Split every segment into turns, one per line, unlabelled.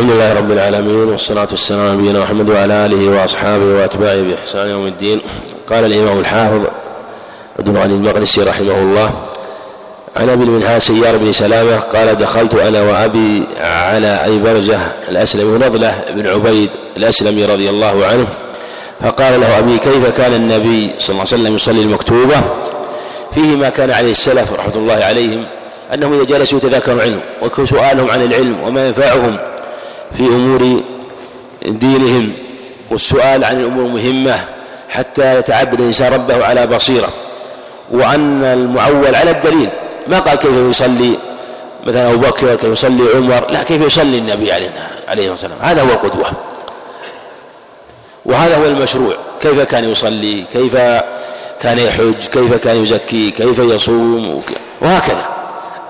الحمد لله رب العالمين والصلاة والسلام على نبينا محمد وعلى آله وأصحابه وأتباعه بإحسان يوم الدين. قال الإمام الحافظ ابن علي المقدسي رحمه الله عن أبي المنهى سيار بن سلامة قال دخلت أنا وأبي على أي برزة الأسلمي نضلة بن عبيد الأسلمي رضي الله عنه فقال له أبي كيف كان النبي صلى الله عليه وسلم يصلي المكتوبة؟ فيه ما كان عليه السلف رحمة الله عليهم أنهم إذا جلسوا يتذاكروا العلم وكن سؤالهم عن العلم وما ينفعهم في أمور دينهم والسؤال عن الأمور المهمة حتى يتعبد الإنسان ربه على بصيرة. وأن المعول على الدليل. ما قال كيف يصلي؟ مثلا أبو بكر كيف يصلي عمر لا كيف يصلي النبي عليه الصلاة والسلام؟ هذا هو القدوة. وهذا هو المشروع. كيف كان يصلي؟ كيف كان يحج؟ كيف كان يزكي؟ كيف يصوم؟ وهكذا.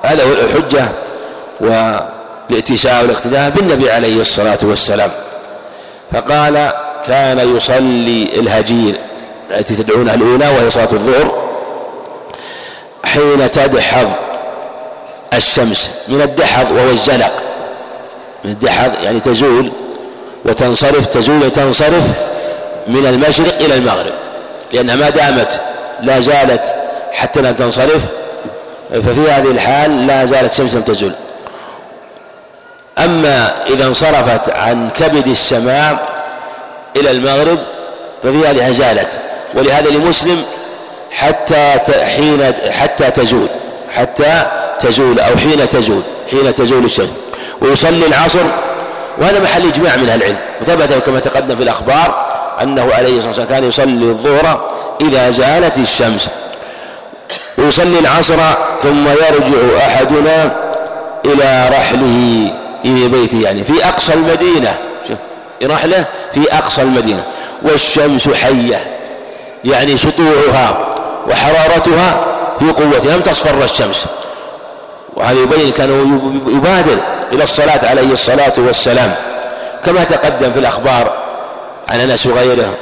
هذا هو الحجة. والائتساء والاقتداء بالنبي عليه الصلاة والسلام. فقال كان يصلي الهجير التي تدعونها الأولى وهي صلاة الظهر حين تدحض الشمس. من الدحض وهو الزلق من الدحض يعني تزول وتنصرف تزول وتنصرف من المشرق إلى المغرب. لأنها ما دامت لا زالت حتى لم تنصرف ففي هذه الحال لا زالت شمس لم تزول. أما إذا انصرفت عن كبد السماء إلى المغرب ففي هذه زالت ولهذا لمسلم حتى حين حتى تزول حتى تزول أو حين تزول حين تزول الشمس. ويصلي العصر وهذا محل إجماع من أهل العلم. وثبت كما تقدم في الأخبار أنه عليه الصلاة والسلام كان يصلي الظهر إذا زالت الشمس. ويصلي العصر ثم يرجع أحدنا إلى رحله. بيته يعني؟ في أقصى المدينة. شوف رحله في أقصى المدينة. والشمس حية. يعني سطوعها وحرارتها في قوتها. لم تصفر الشمس. وهذا يبين كان يبادر إلى الصلاة عليه الصلاة والسلام. كما تقدم في الأخبار عن أنس وغيره.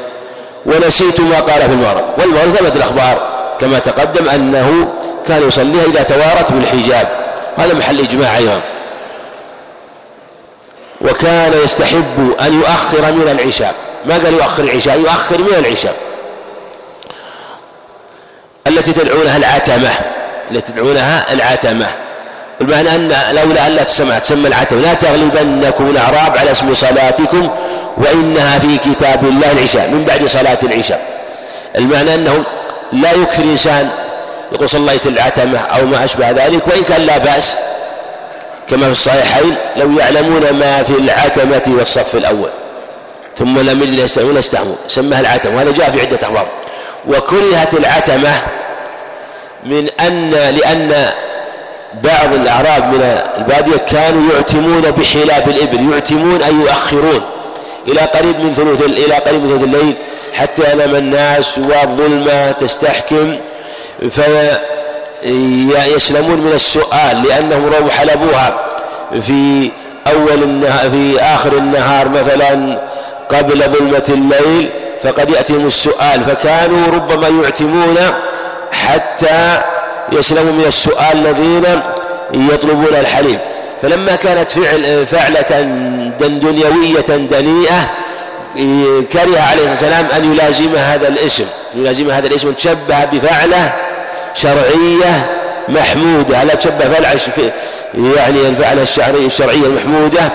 ونسيت ما قال في المغرب والمغرب ثبت الأخبار. كما تقدم أنه كان يصليها إذا توارت بالحجاب. هذا محل إجماع أيضا. وكان يستحب أن يؤخر من العشاء. ما قال يؤخر العشاء؟ يؤخر من العشاء. التي تدعونها العتمة. التي تدعونها العتمة. والمعنى أن لولا أن لا تسمع تسمى العتمة. لا تغلبنكم الأعراب على اسم صلاتكم وإنها في كتاب الله العشاء من بعد صلاة العشاء. المعنى أنه لا يكثر الإنسان يقول صليت العتمة أو ما أشبه ذلك وإن كان لا بأس كما في الصحيحين لو يعلمون ما في العتمة والصف الأول ثم لم يجد يستعملون استعموا سماها العتمة وهذا جاء في عدة أخبار وكرهت العتمة من أن لأن بعض الأعراب من البادية كانوا يعتمون بحلاب الإبل يعتمون أي يؤخرون إلى قريب من ثلث إلى قريب من ثلث الليل حتى ينام الناس والظلمة تستحكم. فيسلمون من السؤال لأنهم رووا حلبوها في أول النهار في آخر النهار مثلا قبل ظلمة الليل فقد يأتيهم السؤال فكانوا ربما يعتمون حتى يسلموا من السؤال الذين يطلبون الحليب. فلما كانت فعل فعلة دنيوية دنيئة كره عليه الصلاة والسلام أن يلازم هذا الاسم يلازم هذا الاسم تشبه بفعلة شرعية محمودة. لا تشبه فعلة يعني الفعلة الشرعية المحمودة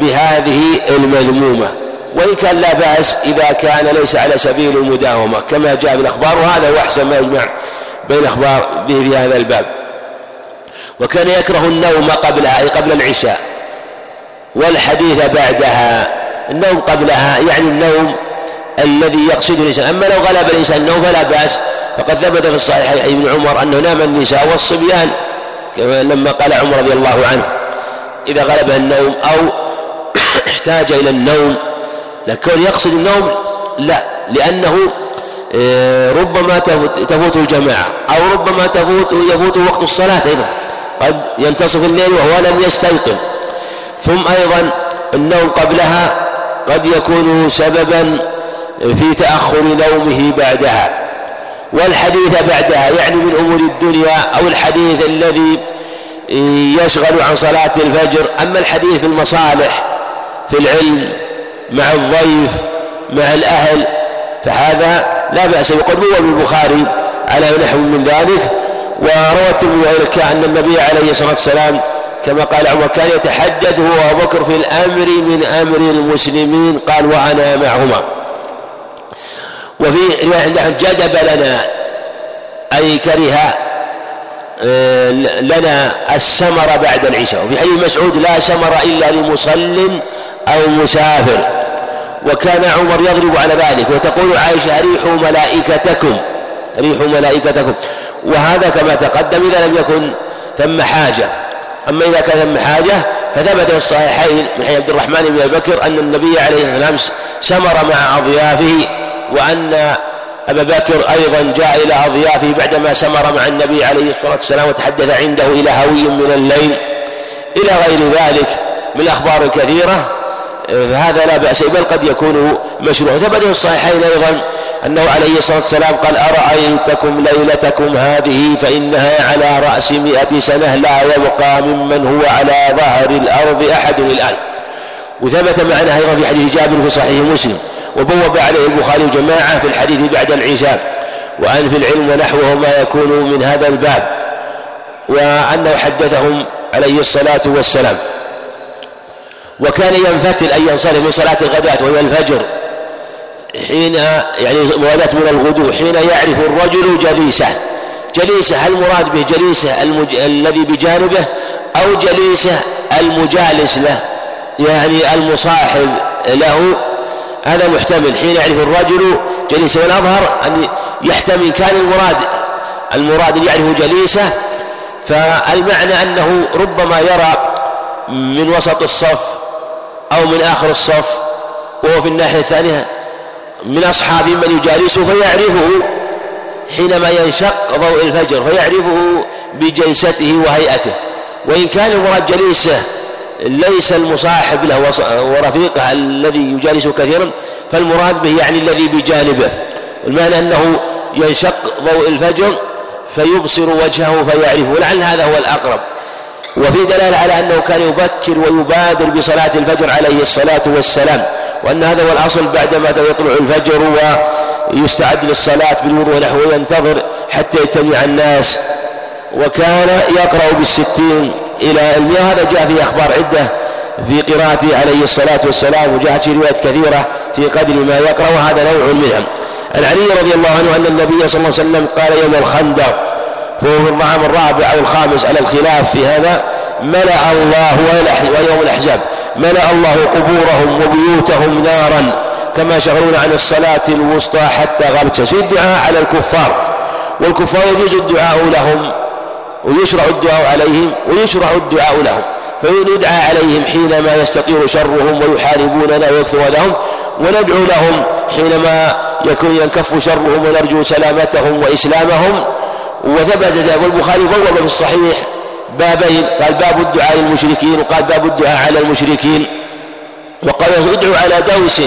بهذه المذمومة؟ وإن كان لا بأس إذا كان ليس على سبيل المداومة كما جاء في الأخبار وهذا هو أحسن ما يجمع بين الأخبار به في هذا الباب. وكان يكره النوم قبلها أي قبل العشاء والحديث بعدها النوم قبلها يعني النوم الذي يقصده الإنسان. أما لو غلب الإنسان النوم فلا بأس فقد ثبت في الصحيحين ابن عمر أنه نام النساء والصبيان كما لما قال عمر رضي الله عنه إذا غلبه النوم أو احتاج إلى النوم لكن يقصد النوم لا لأنه آه، ربما تفوت الجماعة أو ربما تفوت يفوت وقت الصلاة أيضا قد ينتصف الليل وهو لم يستيقن ثم أيضا النوم قبلها قد يكون سببا في تأخر نومه بعدها. والحديث بعدها يعني من أمور الدنيا أو الحديث الذي يشغل عن صلاة الفجر. أما الحديث المصالح في العلم مع الضيف مع الأهل فهذا لا بأس وقد روى البخاري على نحو من ذلك وروى الترمذي أن النبي عليه الصلاة والسلام كما قال عمر كان يتحدث هو أبو بكر في الأمر من أمر المسلمين. قال وأنا معهما. وفي رواية جدب لنا أي كره آه، لنا السمر بعد العشاء. وفي حديث مسعود لا سمر إلا لمصل أو مسافر. وكان عمر يضرب على ذلك وتقول عائشة ريحوا ملائكتكم. ريحوا ملائكتكم. وهذا كما تقدم إذا لم يكن ثم حاجة. أما إذا كان ثم حاجة فثبت في الصحيحين من حديث عبد الرحمن بن بكر أن النبي عليه الصلاة والسلام سمر مع أضيافه. وأن أبا بكر أيضا جاء إلى أضيافه بعدما سمر مع النبي عليه الصلاة والسلام وتحدث عنده إلى هوي من الليل. إلى غير ذلك من الأخبار الكثيرة فهذا لا بأس بل قد يكون مشروع ثبت في الصحيحين أيضا أنه عليه الصلاة والسلام قال أرأيتكم ليلتكم هذه فإنها على رأس مئة سنة لا يبقى ممن هو على ظهر الأرض أحد الآن. وثبت معنا أيضا في حديث جابر في صحيح مسلم وبوب عليه البخاري جماعة في الحديث بعد العشاء وأن في العلم ونحوه ما يكون من هذا الباب وأنه حدثهم عليه الصلاة والسلام. وكان ينفتل أن ينصرف من صلاة الغداة وهي الفجر حين يعني موالاة من الغدو حين يعرف الرجل جليسه. جليسه هل المراد به جليسه المج... الذي بجانبه أو جليسه المجالس له يعني المصاحب له هذا محتمل. حين يعرف الرجل جليسة والأظهر أن يحتمل كان المراد المراد أن يعرف جليسة فالمعنى أنه ربما يرى من وسط الصف أو من آخر الصف وهو في الناحية الثانية من أصحاب من يجالسه فيعرفه حينما ينشق ضوء الفجر فيعرفه بجلسته وهيئته. وإن كان المراد جليسة ليس المصاحب له ورفيقه الذي يجالسه كثيرا فالمراد به يعني الذي بجانبه. المعنى أنه ينشق ضوء الفجر فيبصر وجهه فيعرفه. ولعل هذا هو الأقرب. وفي دلالة على أنه كان يبكر ويبادر بصلاة الفجر عليه الصلاة والسلام وأن هذا هو الأصل بعدما يطلع الفجر ويستعد للصلاة بالوضوء ونحوه ينتظر حتى يجتمع الناس. وكان يقرأ بالستين إلى المئة هذا جاء في أخبار عدة في قراءته عليه الصلاة والسلام وجاءت في روايات كثيرة في قدر ما يقرأ. وهذا نوع منها عن علي رضي الله عنه أن النبي صلى الله عليه وسلم قال يوم الخندق فهو في الطعام الرابع أو الخامس على الخلاف في هذا ملأ الله ويوم الأحزاب ملأ الله قبورهم وبيوتهم نارا كما شغلون عن الصلاة الوسطى حتى غابت في الدعاء على الكفار والكفار يجوز الدعاء لهم. ويشرع الدعاء عليهم ويشرع الدعاء لهم. فيدعى عليهم حينما يستطير شرهم ويحاربوننا ويكثر لهم وندعو لهم حينما يكون ينكف شرهم ونرجو سلامتهم وإسلامهم. وثبت ذلك والبخاري بوب في الصحيح بابين قال باب الدعاء للمشركين وقال باب الدعاء على المشركين. وقال ادعوا على دوس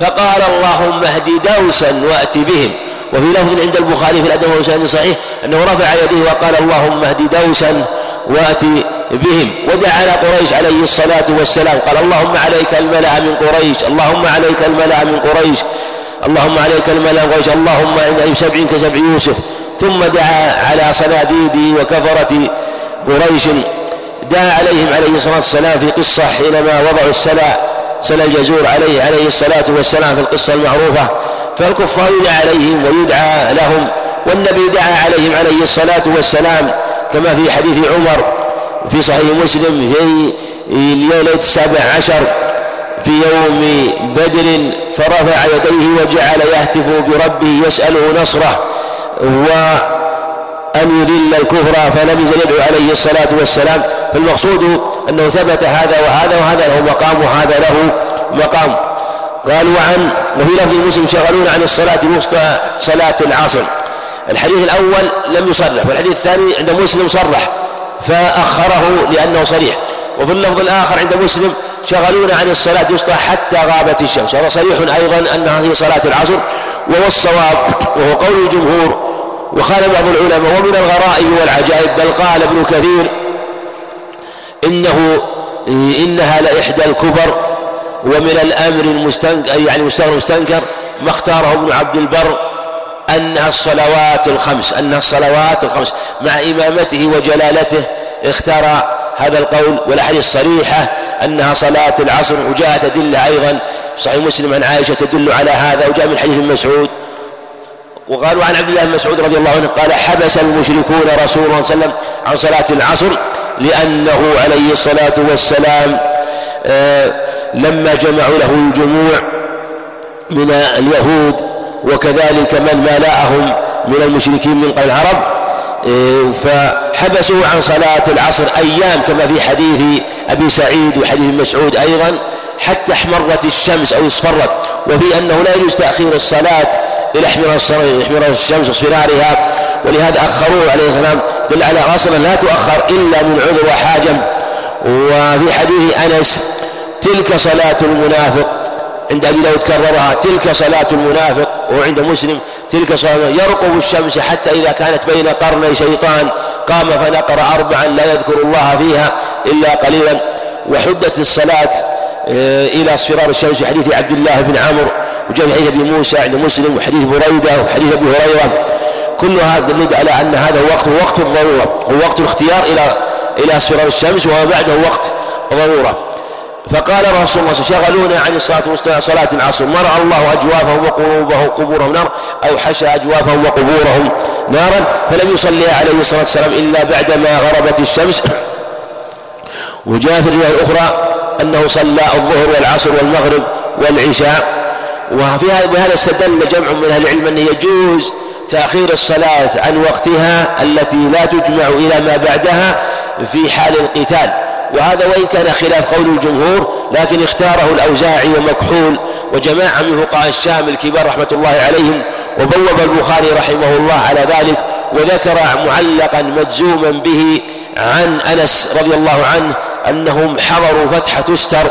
فقال اللهم اهد دوسا وأت بهم. وفي لفظ عند البخاري في الأدب والسند صحيح أنه رفع يديه وقال اللهم اهد دوسا وأت بهم ودعا على قريش عليه الصلاة والسلام. قال اللهم عليك الملأ من قريش اللهم عليك الملأ من قريش اللهم عليك الملأ من قريش اللهم إن سبع كسبع يوسف. ثم دعا على صناديد وكفرة قريش. دعا عليهم عليه الصلاة والسلام في قصة حينما وضعوا السلع سلع الجزور عليه عليه الصلاة والسلام في القصة المعروفة. فالكفار يدعى عليهم ويدعى لهم والنبي دعا عليهم عليه الصلاة والسلام كما في حديث عمر في صحيح مسلم في الليلة السابع عشر في يوم بدر فرفع يديه وجعل يهتف بربه يسأله نصره وأن يذل الكفر فلم يزل يدعو عليه الصلاة والسلام. فالمقصود أنه ثبت هذا وهذا وهذا له مقام وهذا له مقام. قال وعن وفي لفظ مسلم شغلون عن الصلاة الوسطى صلاة العصر. الحديث الأول لم يصرح والحديث الثاني عند مسلم صرح فأخره لأنه صريح. وفي اللفظ الآخر عند مسلم شغلون عن الصلاة الوسطى حتى غابت الشمس وهذا صريح أيضا أنها هي صلاة العصر وهو الصواب وهو قول الجمهور وقال بعض العلماء ومن الغرائب والعجائب بل قال ابن كثير إنه إنها لإحدى الكبر ومن الأمر المستنكر يعني مستغرب مستنكر ما اختاره ابن عبد البر أنها الصلوات الخمس أنها الصلوات الخمس مع إمامته وجلالته اختار هذا القول والأحاديث الصريحة أنها صلاة العصر وجاءت أدلة أيضا. صحيح مسلم عن عائشة تدل على هذا وجاء من حديث مسعود. وقالوا عن عبد الله بن مسعود رضي الله عنه قال حبس المشركون رسول الله صلى الله عليه وسلم عن صلاة العصر لأنه عليه الصلاة والسلام لما جمعوا له الجموع من اليهود وكذلك من مالاهم من المشركين من قبل العرب آه فحبسوا عن صلاة العصر أيام كما في حديث أبي سعيد وحديث مسعود أيضا حتى احمرت الشمس أو اصفرت. وفي أنه لا يجوز تأخير الصلاة إلى احمرار الشمس واصفرارها ولهذا أخروه عليه السلام دل على أصلا لا تؤخر إلا من عذر وحاجة. وفي حديث أنس تلك صلاة المنافق. عند أبي داود كررها تلك صلاة المنافق. وعند مسلم تلك صلاة يرقب الشمس حتى إذا كانت بين قرني شيطان. قام فنقر أربعا لا يذكر الله فيها إلا قليلا. وحدت الصلاة آه، إلى اصفرار الشمس. في حديث عبد الله بن عمرو. وجاء في حديث أبي موسى عند مسلم وحديث بريدة وحديث أبي هريرة. كل هذا على أن هذا وقت هو وقت الضرورة. هو وقت الاختيار إلى إلى اصفرار الشمس وما بعده وقت ضرورة. فقال رسول الله شغلونا عن الصلاة والسلام صلاة العصر. مرع الله أجوافهم وقلوبهم قبورهم نار أو حشى أجوافهم وقبورهم نارا فلم يصلي عليه الصلاة والسلام إلا بعدما غربت الشمس. وجاء في الرواية الأخرى أنه صلى الظهر والعصر والمغرب والعشاء. وفي هذا بهذا استدل جمع من أهل العلم أنه يجوز تأخير الصلاة عن وقتها التي لا تجمع إلى ما بعدها في حال القتال. وهذا وإن كان خلاف قول الجمهور لكن اختاره الأوزاعي ومكحول وجماعة من فقهاء الشام الكبار رحمة الله عليهم وبوب البخاري رحمه الله على ذلك وذكر معلقا مجزوما به عن أنس رضي الله عنه أنهم حضروا فتح تستر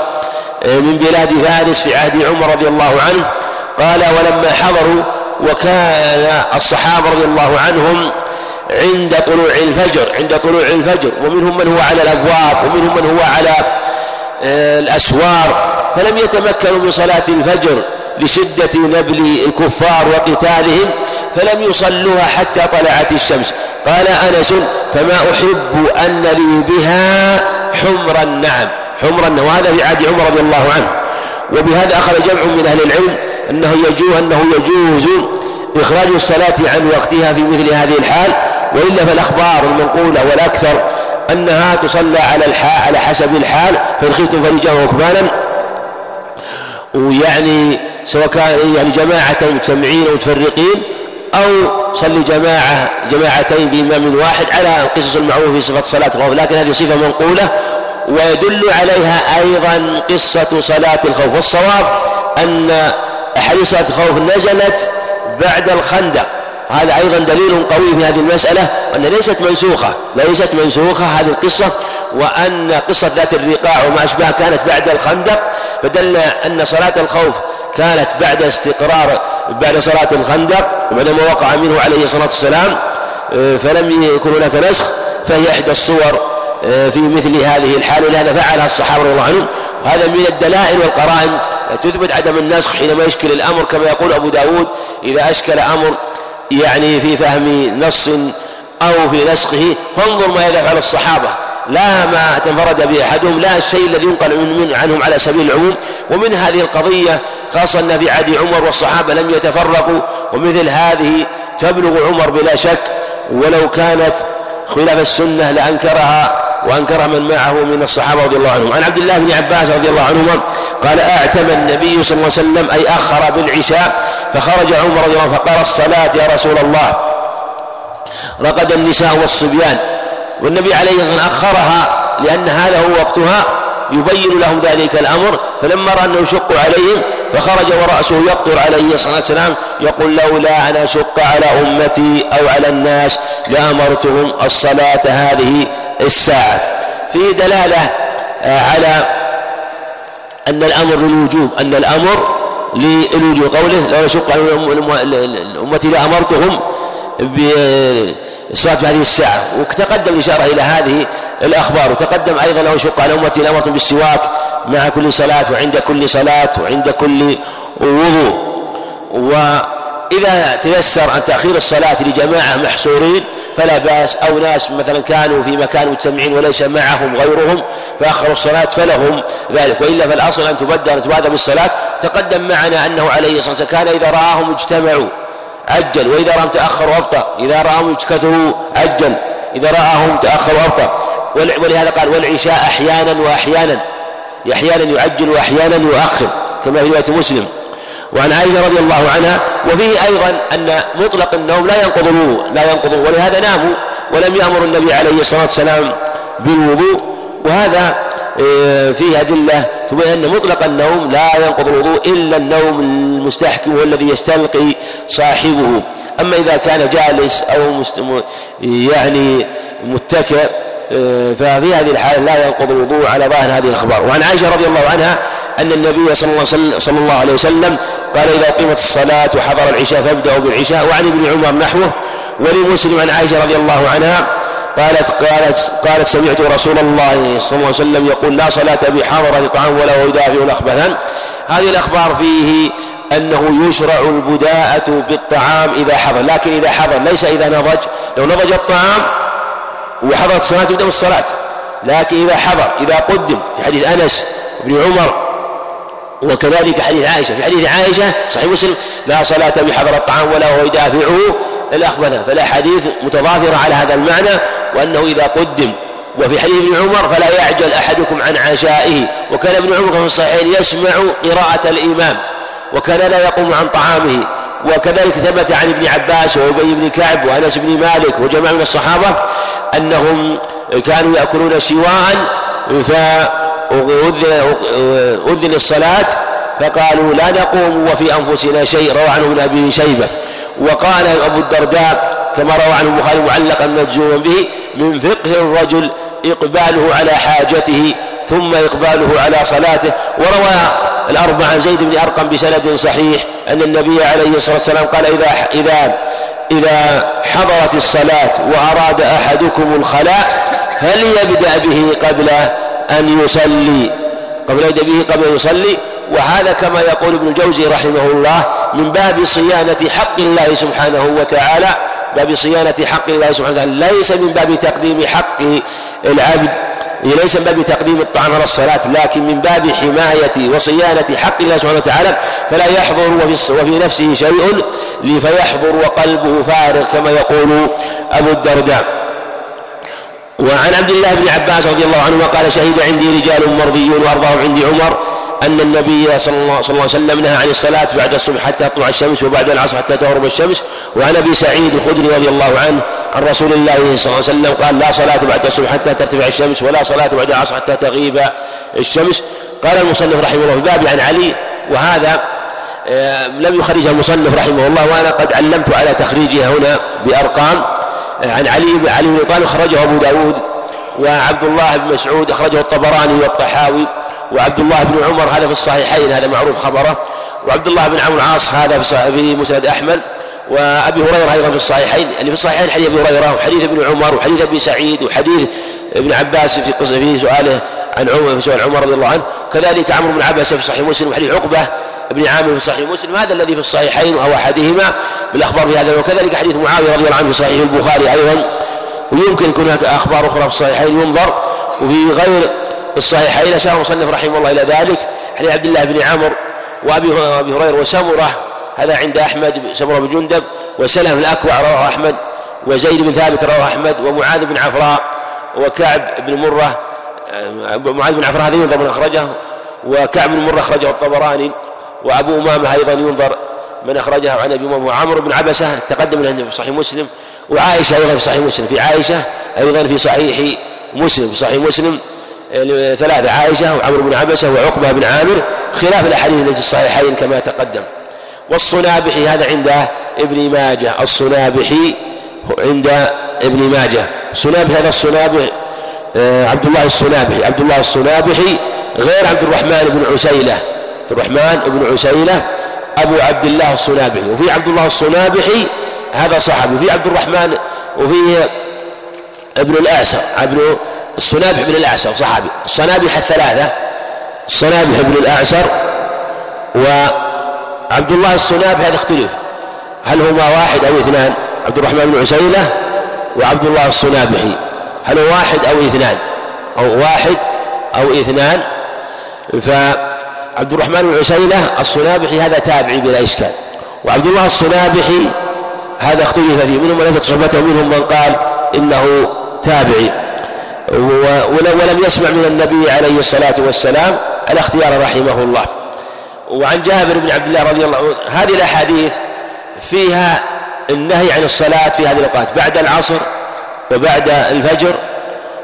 آه، من بلاد فارس في عهد عمر رضي الله عنه قال ولما حضروا وكان الصحابة رضي الله عنهم عند طلوع الفجر عند طلوع الفجر. ومنهم من هو على الأبواب ومنهم من هو على آه، الأسوار. فلم يتمكنوا من صلاة الفجر لشدة نبل الكفار وقتالهم فلم يصلوها حتى طلعت الشمس. قال أنس فما أحب أن لي بها حمر النعم حمر النعم وهذا في عهد عمر رضي الله عنه. وبهذا أخذ جمع من أهل العلم أنه يجوز أنه يجوز إخراج الصلاة عن وقتها في مثل هذه الحال. وإلا فالأخبار المنقولة والأكثر أنها تصلى على الحال على حسب الحال فإن خفتم فرجالا وركبانا ويعني سواء كان يعني جماعة مجتمعين ومتفرقين أو صلي جماعة جماعتين بإمام واحد على القصص المعروفة في صفة صلاة الخوف. لكن هذه صفة منقولة ويدل عليها أيضا قصة صلاة الخوف. والصواب أن أحاديث صلاة الخوف نزلت بعد الخندق. هذا أيضا دليل قوي في هذه المسألة أن ليست منسوخة ليست منسوخة هذه القصة وأن قصة ذات الرقاع وما أشبه كانت بعد الخندق فدل أن صلاة الخوف كانت بعد استقرار بعد صلاة الخندق وبعدما وقع منه عليه الصلاة والسلام فلم يكن هناك نسخ فهي إحدى الصور في مثل هذه الحال ولهذا فعلها الصحابة رضي الله عنهم. وهذا من الدلائل والقرائن تثبت عدم النسخ حينما يشكل الأمر كما يقول أبو داود إذا أشكل أمر يعني في فهم نص أو في نسخه فانظر ما يفعل الصحابة. لا ما تنفرد به أحدهم لا الشيء الذي ينقل من عنهم على سبيل العموم. ومن هذه القضية خاصة أن في عهد عمر والصحابة لم يتفرقوا ومثل هذه تبلغ عمر بلا شك. ولو كانت خلاف السنة لأنكرها وأنكرها من معه من الصحابة رضي الله عنهم. عن عبد الله بن عباس رضي الله عنهما قال أعتم النبي صلى الله عليه وسلم أي أخر بالعشاء فخرج عمر رضي الله عنه فقال الصلاة يا رسول الله. رقد النساء والصبيان. والنبي عليه الصلاة والسلام أخرها لأن هذا هو وقتها يبين لهم ذلك الأمر. فلما رأى أنه يشق عليهم فخرج ورأسه يقطر عليه الصلاة والسلام يقول لولا أن أشق على أمتي أو على الناس لأمرتهم الصلاة هذه الساعة. فيه دلالة آه، على أن الأمر للوجوب أن الأمر للوجوب. قوله لو أشق على أمتي لأمرتهم الصلاة في هذه الساعة. وتقدم الإشارة إلى هذه الأخبار وتقدم أيضا لو شق على أمتي أمرتم بالسواك مع كل صلاة وعند كل صلاة وعند كل وضوء. وإذا تيسر أن تأخير الصلاة لجماعة محصورين فلا بأس. أو ناس مثلا كانوا في مكان مجتمعين وليس معهم غيرهم فأخروا الصلاة فلهم ذلك. وإلا فالأصل أن تبدأ أن تبادر بالصلاة. تقدم معنا أنه عليه الصلاة كان إذا رآهم اجتمعوا. عجل وإذا رأهم تأخروا أبطأ. إذا رآهم كثروا عجل إذا رآهم تأخروا أبطأ. ولهذا قال والعشاء أحيانا وأحيانا. أحيانا يعجل وأحيانا يؤخر كما في رواية مسلم. وعن عائشة رضي الله عنها وفيه أيضا أن مطلق النوم لا ينقض الوضوء لا ينقض ولهذا ناموا ولم يأمر النبي عليه الصلاة والسلام بالوضوء. وهذا فيه أدلة تبين أن مطلق النوم لا ينقض الوضوء إلا النوم المستحكم هو الذي يستلقي صاحبه. أما إذا كان جالس أو مست... يعني متكئ آه، ففي هذه الحالة لا ينقض الوضوء على ظاهر هذه الأخبار. وعن عائشة رضي الله عنها أن النبي صلى الله, صلى الله عليه وسلم قال إذا قيمت الصلاة وحضر العشاء فابدأوا بالعشاء. وعن ابن عمر نحوه ولمسلم عن عائشة رضي الله عنها قالت قالت قالت سمعت رسول الله صلى الله عليه وسلم يقول لا صلاة بحضرة طعام ولا يدافع الأخبثان هذه الأخبار فيه أنه يشرع البداءة بالطعام إذا حضر لكن إذا حضر ليس إذا نضج. لو نضج الطعام وحضرت الصلاة تبدأ بالصلاة لكن إذا حضر إذا قدم في حديث أنس بن عمر وكذلك حديث عائشة. في حديث عائشة صحيح مسلم لا صلاة بحضر الطعام ولا هو يدافعه الأخبث فالأحاديث متضافرة على هذا المعنى وأنه إذا قدم. وفي حديث ابن عمر فلا يعجل أحدكم عن عشائه. وكان ابن عمر في الصحيحين يسمع قراءة الإمام وكان لا يقوم عن طعامه. وكذلك ثبت عن ابن عباس وأبي بن كعب وأنس بن مالك وجماعة من الصحابة أنهم كانوا يأكلون شواء فاذن الصلاة فقالوا لا نقوم وفي أنفسنا شيء روى عنه ابن أبي شيبة. وقال أبو الدرداء كما روى عنه البخاري معلقا مجزوما به من فقه الرجل إقباله على حاجته ثم إقباله على صلاته. وروى الأربعة عن زيد بن أرقم بسند صحيح أن النبي عليه الصلاة والسلام قال إذا إذا إذا حضرت الصلاة وأراد أحدكم الخلاء فليبدأ به قبل أن يصلي. قبل يبدأ به قبل أن يصلي. وهذا كما يقول ابن الجوزي رحمه الله من باب صيانة حق الله سبحانه وتعالى. باب صيانة حق الله سبحانه وتعالى. ليس من باب تقديم حق العبد ليس من باب تقديم الطعام على الصلاة لكن من باب حماية وصيانة حق الله سبحانه وتعالى. فلا يحضر وفي, وفي نفسه شيء فيحضر وقلبه فارغ كما يقول أبو الدرداء. وعن عبد الله بن عباس رضي الله عنه قال شهد عندي رجال مرضيون وأرضاهم عندي عمر أن النبي صلى الله, صلى الله عليه وسلم نهى عن الصلاة بعد الصبح حتى تطلع الشمس وبعد العصر حتى تغرب الشمس. وعن أبي سعيد الخدري رضي الله عنه عن رسول الله صلى الله عليه وسلم قال لا صلاة بعد الصبح حتى ترتفع الشمس ولا صلاة بعد العصر حتى تغيب الشمس. قال المصنف رحمه الله في باب عن علي وهذا لم يخرجها المصنف رحمه الله وأنا قد علمت على تخريجها هنا بأرقام. آه، عن علي بن علي بن طالب خرجه أبو داود وعبد الله بن مسعود أخرجه الطبراني والطحاوي وعبد الله بن عمر هذا في الصحيحين هذا معروف خبره. وعبد الله بن عمرو العاص هذا في مسند أحمد. وأبي هريرة أيضا في الصحيحين يعني في الصحيحين حديث أبي هريرة وحديث ابن عمر وحديث أبي سعيد وحديث ابن عباس في قصه في سؤاله عن عمر في سؤال عمر رضي الله عنه. كذلك عمرو بن عباس في صحيح مسلم وحديث عقبة بن عامر في صحيح مسلم هذا الذي في الصحيحين وهو أحدهما بالأخبار في هذا وكذلك حديث معاوية رضي الله عنه في صحيح البخاري أيضا. ويمكن يكون هناك أخبار أخرى في الصحيحين ينظر. وفي غير الصحيحين اشار المصنف رحمه الله إلى ذلك حديث عبد الله بن عمرو وأبي هريرة وسمرة. هذا عند أحمد سمرة بن جندب وسلم الأكوع رواه أحمد وزيد بن ثابت رواه أحمد ومعاذ بن عفراء وكعب بن مرة آه، معاذ بن عفراء هذا ينظر من أخرجه وكعب بن مرة أخرجه الطبراني. وأبو أمامة أيضا ينظر من أخرجه عن أبي أمامة وعمرو بن عبسة تقدم عنده في صحيح مسلم وعائشة أيضا في صحيح مسلم في عائشة أيضا في صحيح مسلم في صحيح مسلم آه، ثلاثة عائشة وعمرو بن عبسة وعقبة بن عامر خلاف الأحاديث التي في الصحيحين كما تقدم. والصنابحي هذا عند ابن ماجه الصنابحي عند ابن ماجه. صنابحي هذا الصنابح آه، عبد الله الصنابحي عبد الله الصنابحي غير عبد الرحمن بن عسيلة. عبد الرحمن بن عسيلة أبو عبد الله الصنابحي وفي عبد الله الصنابحي هذا صحابي وفي عبد الرحمن وفيه ابن الأعسر ابن الصنابح بن الأعسر صحابي الصنابح الثلاثة الصنابح بن الأعسر وعبد الله الصنابح هذا اختلف هل هما واحد أو اثنان؟ عبد الرحمن بن عسيلة وعبد الله الصنابحي هل هو واحد أو اثنان؟ أو واحد أو اثنان؟ فعبد الرحمن بن عسيلة الصنابحي هذا تابعي بلا إشكال. وعبد الله الصنابحي هذا اختلف فيه منهم من أثبت صحبته ومنهم من قال إنه تابعي. ولم يسمع من النبي عليه الصلاة والسلام الاختيار رحمه الله. وعن جابر بن عبد الله رضي الله عنه هذه الأحاديث فيها النهي عن الصلاة في هذه الأوقات بعد العصر وبعد الفجر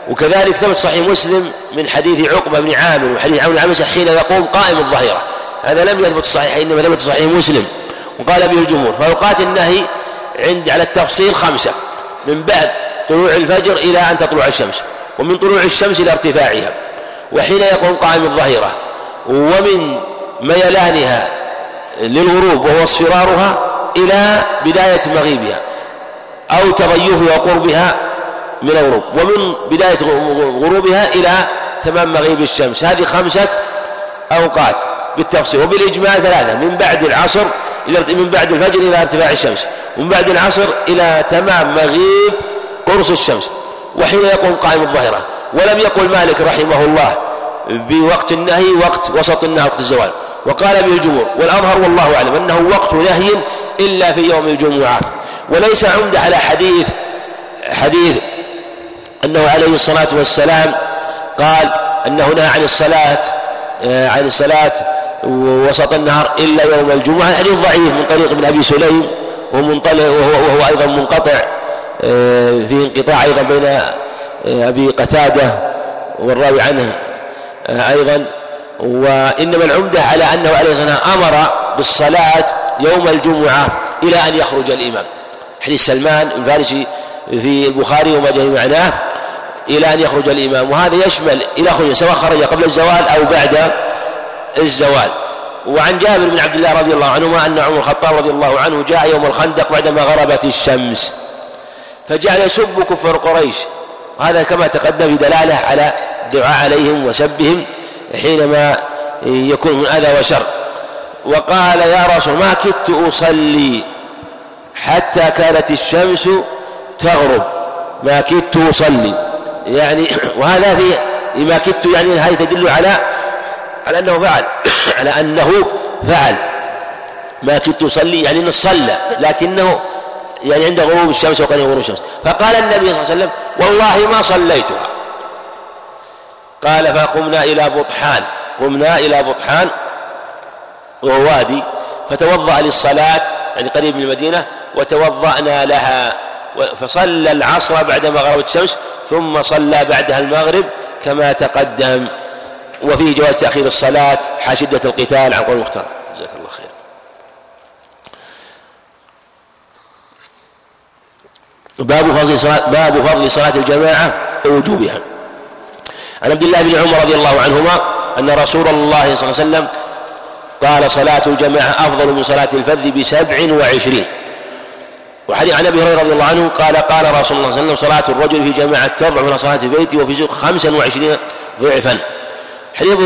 وكذلك ثبت صحيح مسلم من حديث عقبة بن عامر وحديث عامر بن حين يقوم قائم الظهيرة هذا لم يثبت صحيح إنما ثبت صحيح مسلم. وقال به الجمهور فأوقات النهي عند على التفصيل خمسة من بعد طلوع الفجر إلى أن تطلع الشمس ومن طلوع الشمس إلى ارتفاعها وحين يقوم قائم الظهيرة ومن ميلانها للغروب وهو اصفرارها إلى بداية مغيبها أو تضيفها وقربها من الغروب ومن بداية غروبها إلى تمام مغيب الشمس. هذه خمسة أوقات بالتفصيل. وبالإجماع ثلاثة. من بعد العصر إلى من بعد الفجر إلى ارتفاع الشمس. ومن بعد العصر إلى تمام مغيب قرص الشمس. وحين يقوم قائم الظهرة ولم يقل مالك رحمه الله بوقت النهي وقت وسط النهي وقت الزوال. وقال به الجمهور والأظهر والله أعلم أنه وقت نهي إلا في يوم الجمعة. وليس عمدة على حديث حديث أنه عليه الصلاة والسلام قال أنه نهى عن الصلاة آه، عن الصلاة وسط النهار إلا يوم الجمعة حديث ضعيف من طريق ابن أبي سليم ومنطلق وهو, وهو أيضا منقطع آه، في انقطاع أيضا بين آه، أبي قتادة والراوي عنه أيضا. وإنما العمدة على أنه عليه الصلاة والسلام أمر بالصلاة يوم الجمعة إلى أن يخرج الإمام. حديث سلمان الفارسي في البخاري وما جاء معناه إلى أن يخرج الإمام. وهذا يشمل إلى خروج سواء خرج قبل الزوال أو بعد الزوال. وعن جابر بن عبد الله رضي الله عنهما أن عمر الخطاب رضي الله عنه جاء يوم الخندق بعدما غربت الشمس. فجعل يسب كفر قريش. وهذا كما تقدم في دلالة على الدعاء عليهم وسبهم حينما يكون من أذى وشر. وقال يا رسول ما كدت أصلي حتى كانت الشمس تغرب. ما كدت أصلي. يعني وهذا في ما كدت يعني هذه تدل على على أنه فعل على أنه فعل. ما كدت أصلي يعني أنه صلى لكنه يعني عند غروب الشمس وقال غروب الشمس. فقال النبي صلى الله عليه وسلم والله ما صليتها. قال فقمنا إلى بطحان. قمنا إلى بطحان وهو وادي فتوضأ للصلاة يعني قريب من المدينة وتوضأنا لها. فصلى العصر بعدما غربت الشمس ثم صلى بعدها المغرب كما تقدم. وفيه جواز تأخير الصلاة حاشدة القتال عن قول المختار. جزاك الله خير. باب فضل صلاة باب فضل صلاة الجماعة ووجوبها. عن عبد الله بن عمر رضي الله عنهما أن رسول الله صلى الله عليه وسلم قال صلاة الجماعة أفضل من صلاة الفذ بسبع وعشرين. وحديث عن أبي هريرة رضي الله عنه قال قال رسول الله صلى الله عليه وسلم صلاة الرجل في جماعة تضع من صلاة بيته وفي سوق خمسا وعشرين ضعفا. حديث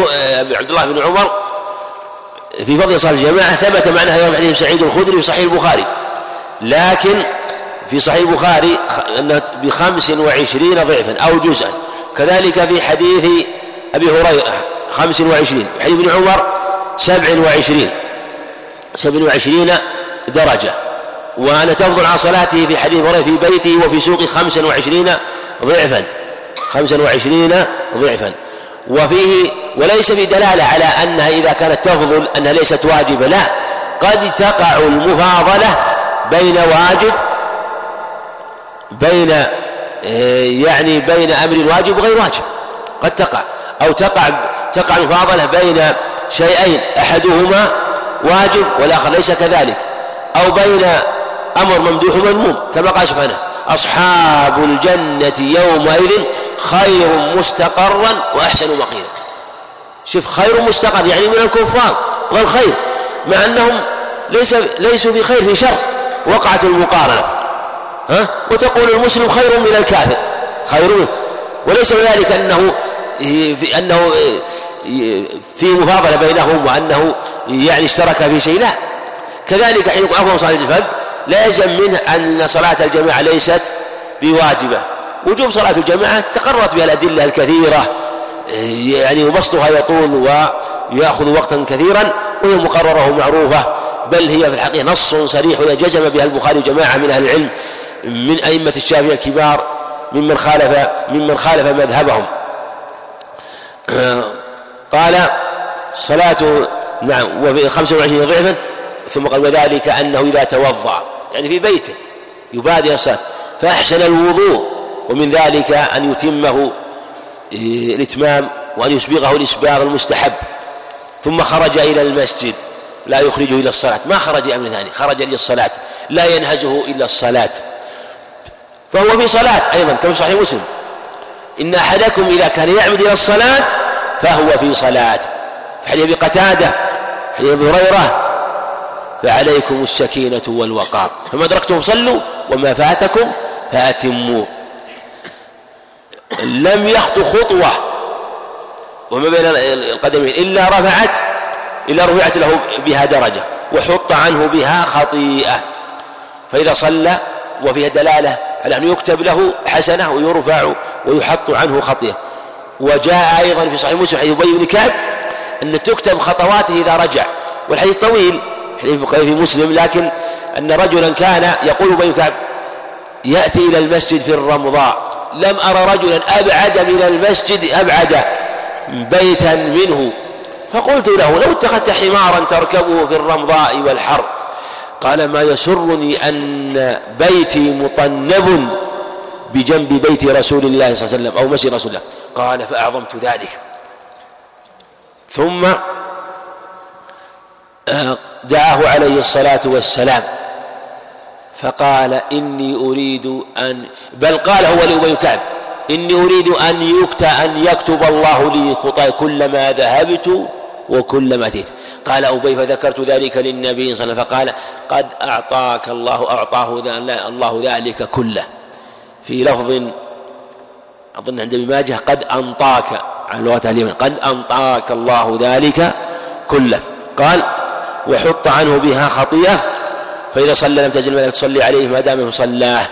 عبد الله بن عمر في فضل صلاة الجماعة ثبت معناها يوم حديث سعيد الخدري في صحيح البخاري. لكن في صحيح البخاري أنه بخمس وعشرين ضعفا أو جزءا. كذلك في حديث أبي هريرة خمس وعشرين. حديث ابن عمر سبع وعشرين. سبع وعشرين درجة. وأنا تفضل عن صلاته في حديث هريرة في بيته وفي سوقه خمسا وعشرين ضعفا. خمسا وعشرين ضعفا. وفيه وليس في دلالة على أنها إذا كانت تفضل أنها ليست واجبة. لا قد تقع المفاضلة بين واجب بين يعني بين أمر واجب وغير واجب. قد تقع. أو تقع تقع المفاضلة بين شيئين أحدهما واجب والآخر ليس كذلك. أو بين أمر ممدوح ومذموم كما قال سبحانه أصحاب الجنة يومئذ خير مستقرا وأحسن مقيلا. شوف خير مستقر يعني من الكفار قال خير مع أنهم ليس ليسوا في خير في شر وقعت المقارنة. ها؟ وتقول المسلم خير من الكافر. خير منه وليس ذلك أنه في أنه في مفاضلة بينهم وأنه يعني اشترك في شيء لا. كذلك حين يقول أفضل صلاة الفرد لا يلزم منه أن صلاة الجماعة ليست بواجبة. وجوب صلاة الجماعة تقررت بها الأدلة الكثيرة. يعني وبسطها يطول ويأخذ وقتا كثيرا وهي مقررة ومعروفة. بل هي في الحقيقة نص صريح جزم بها البخاري جماعة من أهل العلم من أئمة الشافعية الكبار ممن خالف ممن خالف مذهبهم. قال صلاة نعم وفي 25 ضعفا ثم قال وذلك أنه إذا توضأ. يعني في بيته يبادر الصلاة فأحسن الوضوء ومن ذلك أن يتمه إيه، الإتمام وأن يسبغه الإسباغ المستحب. ثم خرج إلى المسجد لا يخرجه إلى الصلاة. ما خرج أمر ثاني خرج للصلاة لا ينهزه إلا الصلاة. فهو في صلاة أيضا كما في صحيح مسلم. إن أحدكم إذا كان يعمد إلى الصلاة فهو في صلاة. في حديث قتادة حديث أبي هريرة فعليكم السكينة والوقار. فما أدركتم فصلوا وما فاتكم فأتموا. لم يخطو خطوة وما بين القدمين إلا رفعت إلا رفعت له بها درجة وحط عنه بها خطيئة. فإذا صلى وفيها دلالة على أنه يكتب له حسنة ويرفع ويحط عنه خطيئة. وجاء أيضا في صحيح مسلم حديث أبي بن كعب أن تكتب خطواته إذا رجع والحديث طويل حديث في مسلم لكن أن رجلا كان يقول أبي كعب يأتي إلى المسجد في الرمضاء. لم أرى رجلا أبعد من المسجد أبعد بيتا منه. فقلت له لو اتخذت حمارا تركبه في الرمضاء والحر قال ما يسرني أن بيتي مطنب بجنب بيت رسول الله صلى الله عليه وسلم أو مسجد رسول الله. قال فأعظمت ذلك. ثم آه، دعاه عليه الصلاة والسلام فقال إني أريد أن بل قال هو لأبي كعب إني أريد أن يكتب أن يكتب الله لي خطاي كلما ذهبت وكلما أتيت قال أبي فذكرت ذلك للنبي صلى الله عليه وسلم فقال قد أعطاك الله أعطاه الله ذلك كله في لفظ أظن عند ابن ماجه قد أنطاك عن لغة اليمن قد أنطاك الله ذلك كله قال وحط عنه بها خطيئة فإذا صلى لم تزل الملائكة تصلي عليه ما دام في مصلاه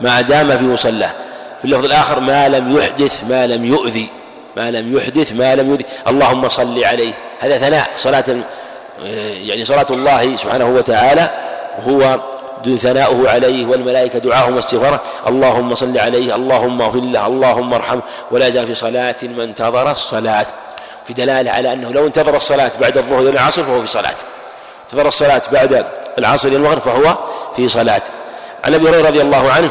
ما دام في مصلاه في اللفظ الآخر ما لم يحدث ما لم يؤذي ما لم يحدث ما لم يؤذي. اللهم صل عليه. هذا ثناء. صلاة يعني صلاة الله سبحانه وتعالى هو ثناؤه عليه والملائكة دعاهم واستغفاره. اللهم صل عليه اللهم اغفر له اللهم ارحمه. ولا يزال في صلاة ما انتظر الصلاة. في دلالة على أنه لو انتظر الصلاة بعد الظهر إلى العصر فهو في صلاة. انتظر الصلاة بعد العصر إلى المغرب فهو في صلاة. عن أبي هريرة رضي الله عنه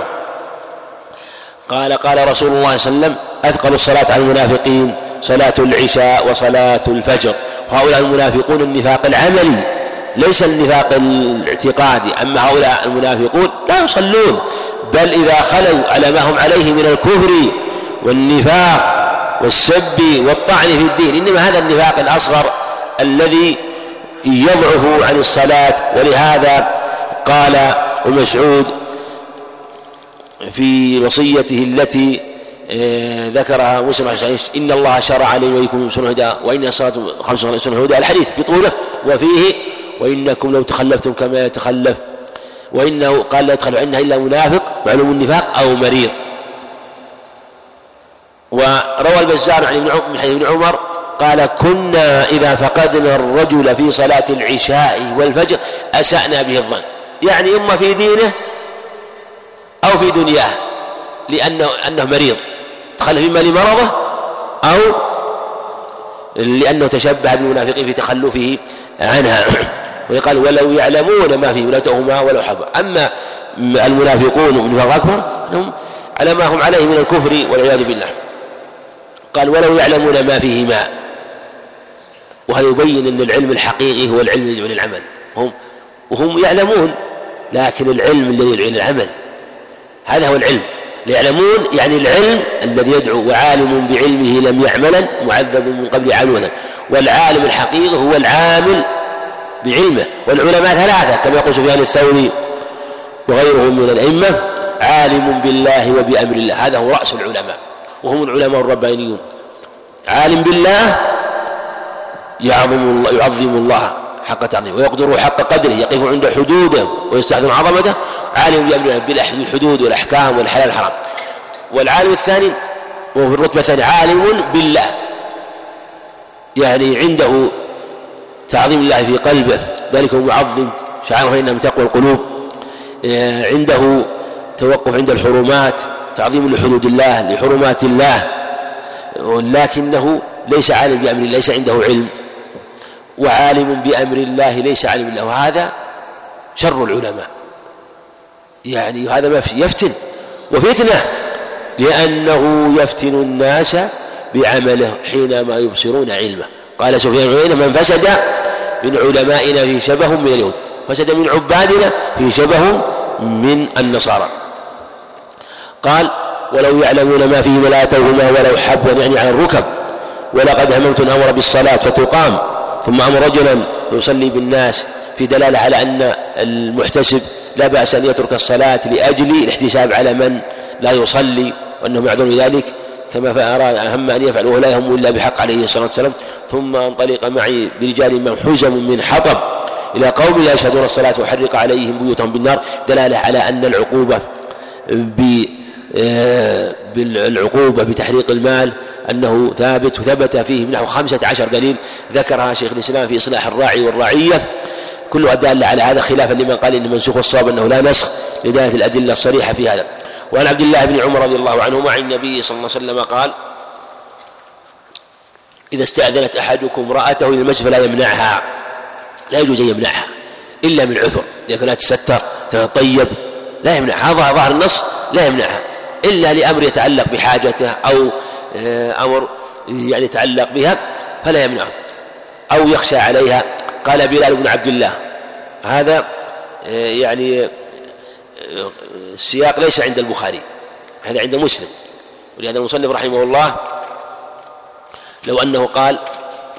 قال قال رسول الله صلى الله عليه وسلم أثقل الصلاة على المنافقين صلاة العشاء وصلاة الفجر. وهؤلاء المنافقون النفاق العملي ليس النفاق الاعتقادي. أما هؤلاء المنافقون لا يصلون بل إذا خلوا على ما هم عليه من الكفر والنفاق والسب والطعن في الدين. إنما هذا النفاق الأصغر الذي يضعف عن الصلاة. ولهذا قال المسعود في وصيته التي آه، ذكرها مسلم إن الله شرع لي وإليكم سنة هدى وإن الصلاة خمس سنة هدى. الحديث بطوله وفيه وإنكم لو تخلفتم كما يتخلف وإنه قال لا يدخل عنها إلا منافق معلوم النفاق أو مريض. وروى البزار عن ابن عمر قال كنا إذا فقدنا الرجل في صلاة العشاء والفجر أسأنا به الظن. يعني إما في دينه أو في دنياه لأنه أنه مريض. تخلف إما لمرضه أو لأنه تشبه بالمنافقين في تخلفه عنها. ويقال ولو يعلمون ما فيه ولتهما ولو حبا. أما المنافقون والنفاق الأكبر أنهم على ما هم عليه من الكفر والعياذ بالله. قال ولو يعلمون ما فيهما وهذا يبين أن العلم الحقيقي هو العلم الذي يدعو للعمل هم وهم يعلمون لكن العلم الذي يدعو للعمل هذا هو العلم. يعلمون يعني العلم الذي يدعو وعالم بعلمه لم يعملا معذب من قبل عملا والعالم الحقيقي هو العامل بعلمه. والعلماء ثلاثة كما يقول سفيان الثوري وغيرهم من الأئمة عالم بالله وبأمر الله. هذا هو رأس العلماء. وهم العلماء الربانيون. عالم بالله يعظم الله يعظم الله حق تعظيمه ويقدر حق قدره يقف عند حدوده ويستحضر عظمته. عالم بالحدود والأحكام والحلال والحرام والعالم الثاني وهو في الرتبة الثانية عالم بالله. يعني عنده تعظيم الله في قلبه ذلك هو معظم شعاره فإنها من تقوى القلوب. آه، عنده توقف عند الحرمات. تعظيم لحدود الله لحرمات الله. لكنه ليس عالم بأمر ليس عنده علم. وعالم بأمر الله ليس عالم الله وهذا شر العلماء. يعني هذا ما يفتن. وفتنة. لأنه يفتن الناس بعمله حينما يبصرون علمه. قال سفيان بن من فسد من علمائنا في شبه من اليهود. فسد من عبادنا في شبه من النصارى. قال ولو يعلمون ما فيه لاتوهما ولو حبوا يعني على الركب ولقد هممت الأمر بالصلاة فتقام ثم أمر رجلا يصلي بالناس في دلالة على أن المحتسب لا بأس أن يترك الصلاة لأجل الاحتساب على من لا يصلي وأنهم يعذرون ذلك كما أراد أهم أن يفعل وهو لا يهم إلا بحق عليه الصلاة والسلام ثم انطلق معي برجال من حزم من حطب إلى قوم لا يشهدون الصلاة وحرق عليهم بيوتهم بالنار دلالة على أن العقوبة ب بالعقوبة بتحريق المال أنه ثابت وثبت فيه نحو خمسة عشر دليل ذكرها شيخ الإسلام في إصلاح الراعي والرعية. كلها دالة على هذا خلافا لمن قال إن منسوخ الصواب أنه لا نسخ لدلالة الأدلة الصريحة في هذا. وعن عبد الله بن عمر رضي الله عنهما عن النبي صلى الله عليه وسلم قال إذا استأذنت أحدكم امرأته إلى المسجد فلا يمنعها لا يجوز أن يمنعها إلا من عذر إذا كانت تستر تتطيب لا يمنعها ظاهر النص لا يمنعها. إلا لأمر يتعلق بحاجته أو آه، أمر يعني يتعلق بها فلا يمنعها أو يخشى عليها. قال بلال بن عبد الله. هذا آه، يعني السياق ليس عند البخاري. هذا عند مسلم. ولهذا المصنف رحمه الله لو أنه قال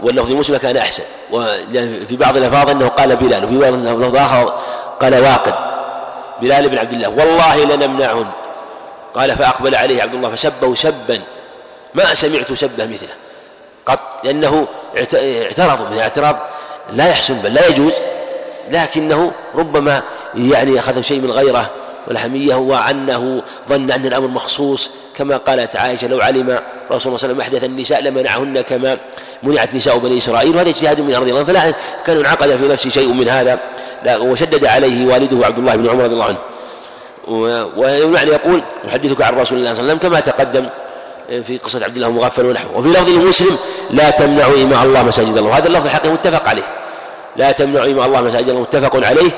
واللفظ مسلم كان أحسن. وفي بعض الألفاظ أنه قال بلال وفي بعض الألفاظ آخر قال واقد. بلال بن عبد الله. والله لنمنعهن. قال فأقبل عليه عبد الله فسبه سبا ما سمعت سبه مثله قط لأنه اعترض من اعتراض لا يحسن بل لا يجوز لكنه ربما يعني أخذ شيء من غيره والحمية وأنه ظن أن الأمر مخصوص كما قالت عائشة لو علم رسول الله صلى الله عليه وسلم أحدث النساء لمنعهن كما منعت نساء بني إسرائيل وهذا اجتهاد من رضي الله عنه فلا كان انعقد في نفسه شيء من هذا وشدد عليه والده عبد الله بن عمر رضي الله عنه. والمعنى يقول يحدثك عن رسول الله صلى الله عليه وسلم كما تقدم في قصة عبد الله مغفل ونحوه. وفي لفظ مسلم لا تمنعوا إماء الله مساجد الله. وهذا اللفظ الحقيقي متفق عليه. لا تمنعوا إماء الله مساجد الله متفق عليه.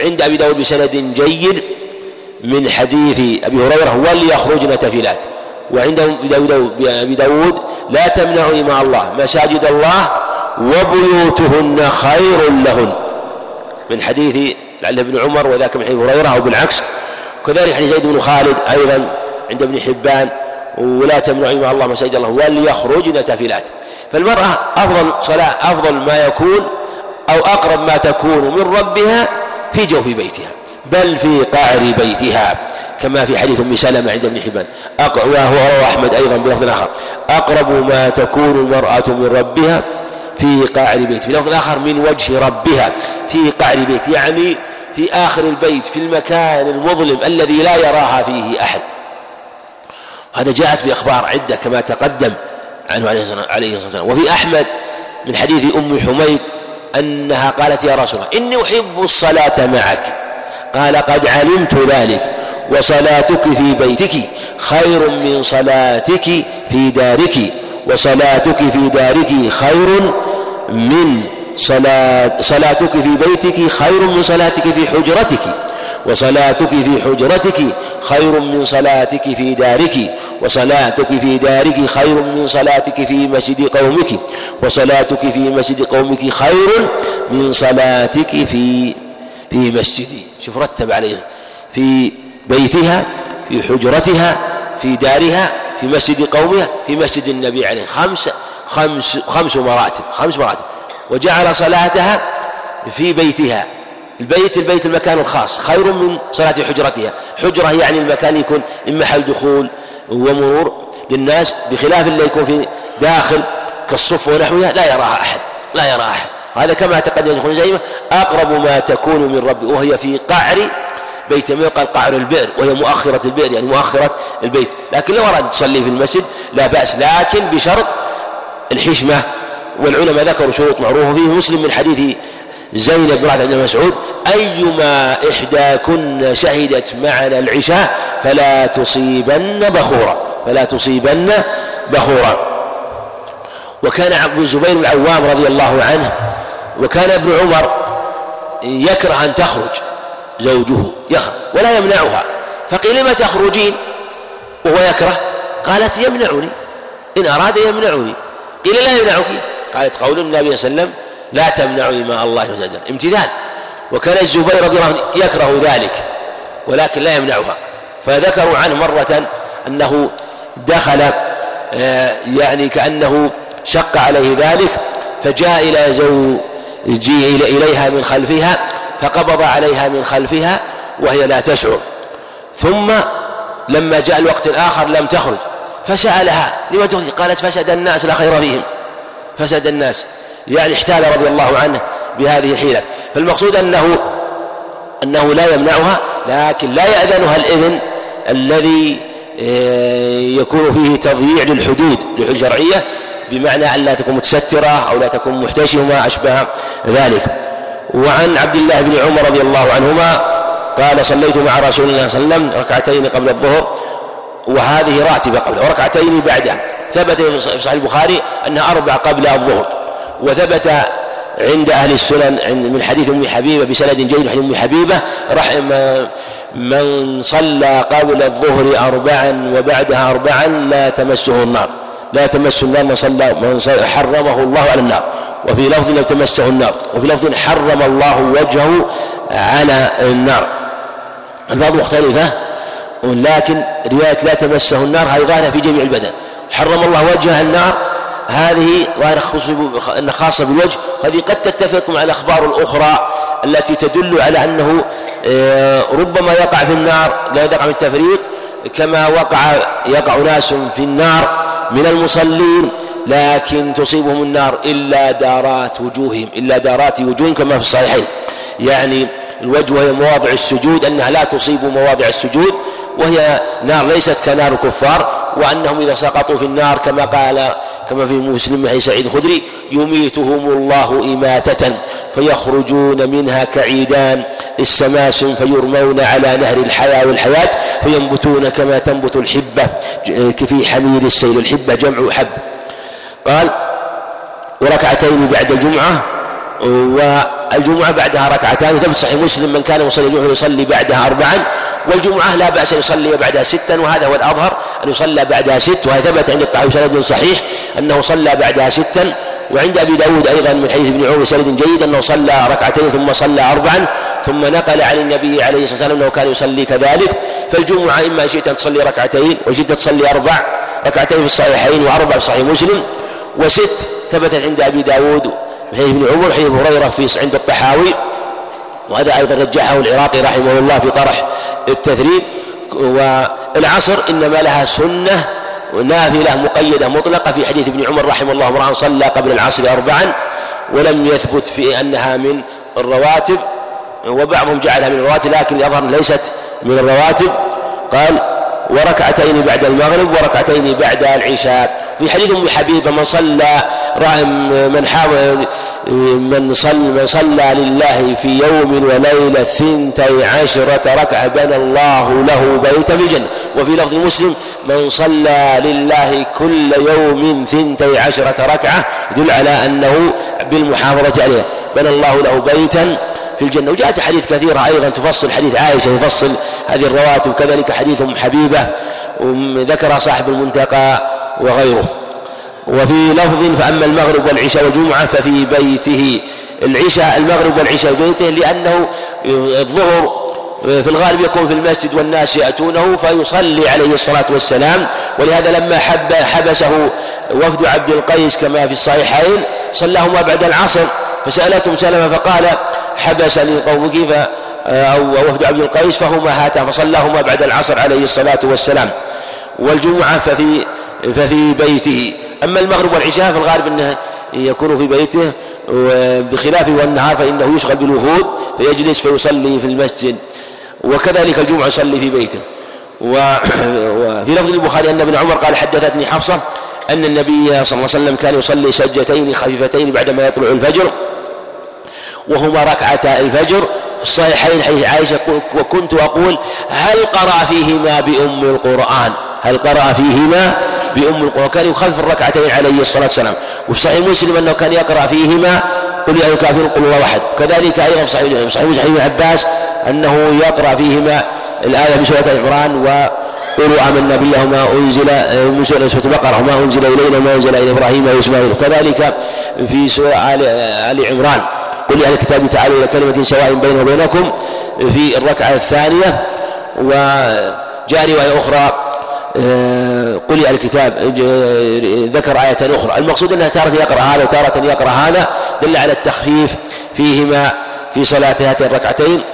عند أبي داود بسند جيد من حديث أبي هريرة وليخرجن تفلات وعند أبي داود لا تمنعوا إماء الله مساجد الله وبيوتهن خير لهن من حديث لعل ابن عمر وذاك من حديث هريرة أو بالعكس كذلك حديث زيد بن خالد أيضا عند ابن حبان ولا تمنعوا إماء الله مساجد الله وليخرجن تفلات فالمرأة أفضل صلاة أفضل ما يكون أو أقرب ما تكون من ربها في جوف بيتها بل في قعر بيتها كما في حديث أم سلمة عند ابن حبان. وهو رواه أحمد أيضا بلفظ آخر. أقرب ما تكون المرأة من ربها في قعر بيت في لفظ آخر من وجه ربها في قعر بيت يعني في آخر البيت في المكان المظلم الذي لا يراها فيه أحد. هذا جاءت بأخبار عدة كما تقدم عنه عليه الصلاة والسلام. وفي أحمد من حديث أم حميد أنها قالت يا رسول الله إني أحب الصلاة معك. قال قد علمت ذلك وصلاتك في بيتك خير من صلاتك في دارك وصلاتك في دارك خير من صلاة صلاتك في بيتك خير من صلاتك في حجرتك وصلاتك في حجرتك خير من صلاتك في دارك وصلاتك في دارك خير من صلاتك في مسجد قومك وصلاتك في مسجد قومك خير من صلاتك في في مسجدي شوف رتب عليه في بيتها في حجرتها في دارها في مسجد قومها في مسجد النبي عليه خمس خمس خمس مراتب خمس مراتب. وجعل صلاتها في بيتها. البيت البيت المكان الخاص. خير من صلاة حجرتها. حجرة يعني المكان يكون من محل دخول ومرور للناس بخلاف اللي يكون في داخل كالصف ونحوها لا يراها أحد لا يرى أحد. هذا كما تقدم يدخل زيمة أقرب ما تكون من ربي وهي في قعر بيت. يقال قعر البئر؟ وهي مؤخرة البئر يعني مؤخرة البيت. لكن لو أراد تصلي في المسجد لا بأس لكن بشرط الحشمة والعلماء ذكروا شروط معروفة. فيه مسلم من حديث زينب بن بن مسعود أيما إحداكن شهدت معنا العشاء فلا تصيبن بخورا فلا تصيبن بخورا وكان ابن الزبير بن العوام رضي الله عنه وكان ابن عمر يكره أن تخرج زوجه يخرج ولا يمنعها. فقيل لم تخرجين؟ وهو يكره قالت يمنعني إن أراد يمنعني. قيل لا يمنعك. قالت قول النبي صلى الله عليه وسلم لا تمنعوا إماء الله وجل امتثال وكان الزبير رضي الله عنه يكره ذلك ولكن لا يمنعها. فذكروا عنه مرة أنه دخل آه، يعني كأنه شق عليه ذلك فجاء إلى زوجي إليها من خلفها فقبض عليها من خلفها وهي لا تشعر. ثم لما جاء الوقت الآخر لم تخرج فسألها لما تخرج؟ قالت فسد الناس لا خير فيهم. فسد الناس. يعني احتال رضي الله عنه بهذه الحيلة. فالمقصود أنه أنه لا يمنعها لكن لا يأذنها الإذن الذي آه، يكون فيه تضييع للحدود الشرعية بمعنى أن لا تكون متسترة أو لا تكون محتشمة أشبه ذلك. وعن عبد الله بن عمر رضي الله عنهما قال صليت مع رسول الله صلى الله عليه وسلم ركعتين قبل الظهر وهذه راتبة قبله وركعتين بعده ثبت في صحيح البخاري أنها أربع قبل الظهر وثبت عند أهل السنن من حديث أم حبيبة بسند جيد حديث أم حبيبة رحم من صلى قبل الظهر أربعا وبعدها أربعا لا تمسه النار. لا تمس النار من صلى من حرمه الله على النار. وفي لفظ لو تمسه النار. وفي لفظ حرم الله وجهه على النار. البعض مختلفة. ولكن رواية لا تمسه النار هذه ظاهرة في جميع البدن. حرم الله وجه النار هذه ظاهرة خاصة بالوجه. هذه قد تتفق مع الأخبار الأخرى التي تدل على أنه آه، ربما يقع في النار لا يقع من التفريط كما وقع يقع ناس في النار من المصلين لكن تصيبهم النار إلا دارات وجوههم إلا دارات وجوههم كما في الصحيحين. يعني الوجه وهي مواضع السجود أنها لا تصيب مواضع السجود وهي نار ليست كنار الكفار وأنهم إذا سقطوا في النار كما قال كما في مسلم حديث سعيد الخدري يميتهم الله إماتة فيخرجون منها كعيدان السماسم فيرمون على نهر الحياة والحياة فينبتون كما تنبت الحبة في حميل السيل الحبة جمع حب. قال وركعتين بعد الجمعة والجمعة بعدها ركعتان ثبت صحيح مسلم من كان مصلي الجمعة يصلي بعدها أربعا والجمعة لا بأس أن يصلي بعدها ستا وهذا هو الأظهر أن يصلى بعدها ست وهذا ثبت عند الطحاوي سند صحيح أنه صلى بعدها ستا وعند أبي داود أيضا من حديث ابن عمر سند جيد أنه صلى ركعتين ثم صلى أربعا ثم نقل عن النبي عليه الصلاة والسلام أنه كان يصلي كذلك. فالجمعة إما شئت أن تصلي ركعتين وشئت تصلي أربع ركعتين في الصحيحين وأربع في صحيح مسلم وست ثبتت عند أبي داود حديث ابن عمر حديث هريرة في عند الطحاوي. وهذا أيضا رجحه العراقي رحمه الله في طرح التثريب. والعصر إنما لها سنة نافلة مقيدة مطلقة في حديث ابن عمر رحمه الله امرأ صلى قبل العصر أربعا ولم يثبت في أنها من الرواتب. وبعضهم جعلها من الرواتب لكن يظهر ليست من الرواتب. قال وركعتين بعد المغرب وركعتين بعد العشاء. في حديث أم حبيبة من صلى من حاول من صلى من صلى لله في يوم وليلة ثنتي عشرة ركعة بنى الله له بيتا في الجنة. وفي لفظ مسلم من صلى لله كل يوم ثنتي عشرة ركعة يدل على أنه بالمحافظة عليها. بنى الله له بيتا في الجنة. وجاءت حديث كثيرة أيضا تفصل حديث عائشة يفصل هذه الرواتب وكذلك حديث أم حبيبة ذكر صاحب المنتقى وغيره. وفي لفظ فأما المغرب والعشاء والجمعة ففي بيته. العشاء المغرب والعشاء بيته لأنه الظهر في الغالب يكون في المسجد والناس يأتونه فيصلي عليه الصلاة والسلام. ولهذا لما حب حبسه وفد عبد القيس كما في الصحيحين صلاهما بعد العصر. فسألتهم سلمة فقال حبسني قومك ف أو وفد عبد القيس فهما هاتان فصلاهما بعد العصر عليه الصلاة والسلام والجمعة ففي ففي بيته. أما المغرب والعشاء فالغالب أنه يكون في بيته بخلافه والنهار فإنه يشغل بالوفود فيجلس فيصلي في المسجد وكذلك الجمعة يصلي في بيته. وفي لفظ البخاري أن ابن عمر قال حدثتني حفصة أن النبي صلى الله عليه وسلم كان يصلي سجتين خفيفتين بعدما يطلع الفجر وهما ركعتا الفجر في الصحيحين حديث عائشة وكنت أقول هل قرأ فيهما بأم القرآن؟ هل قرأ فيهما بأم القرآن؟ كان يخفف الركعتين عليه الصلاة والسلام. وفي صحيح مسلم أنه كان يقرأ فيهما قل يا الكافرون قل الله واحد كذلك أيضا في صحيح مسلم عباس أنه يقرأ فيهما الآية بسورة عمران وقولوا آمنا بالله وما أنزل من سورة البقرة وما أنزل إلينا وما أنزل إلى إبراهيم وإسماعيل. وكذلك في سورة آل عمران. قل أهل الكتاب تعالوا إلى كلمة سواء بيننا وبينكم في الركعة الثانية. وجاء رواية أخرى آه، قل يا الكتاب ذكر آية أخرى. المقصود أنها تارة يقرأ هذا وتارة يقرأ هذا دل على التخفيف فيهما في صلاة هاتين الركعتين.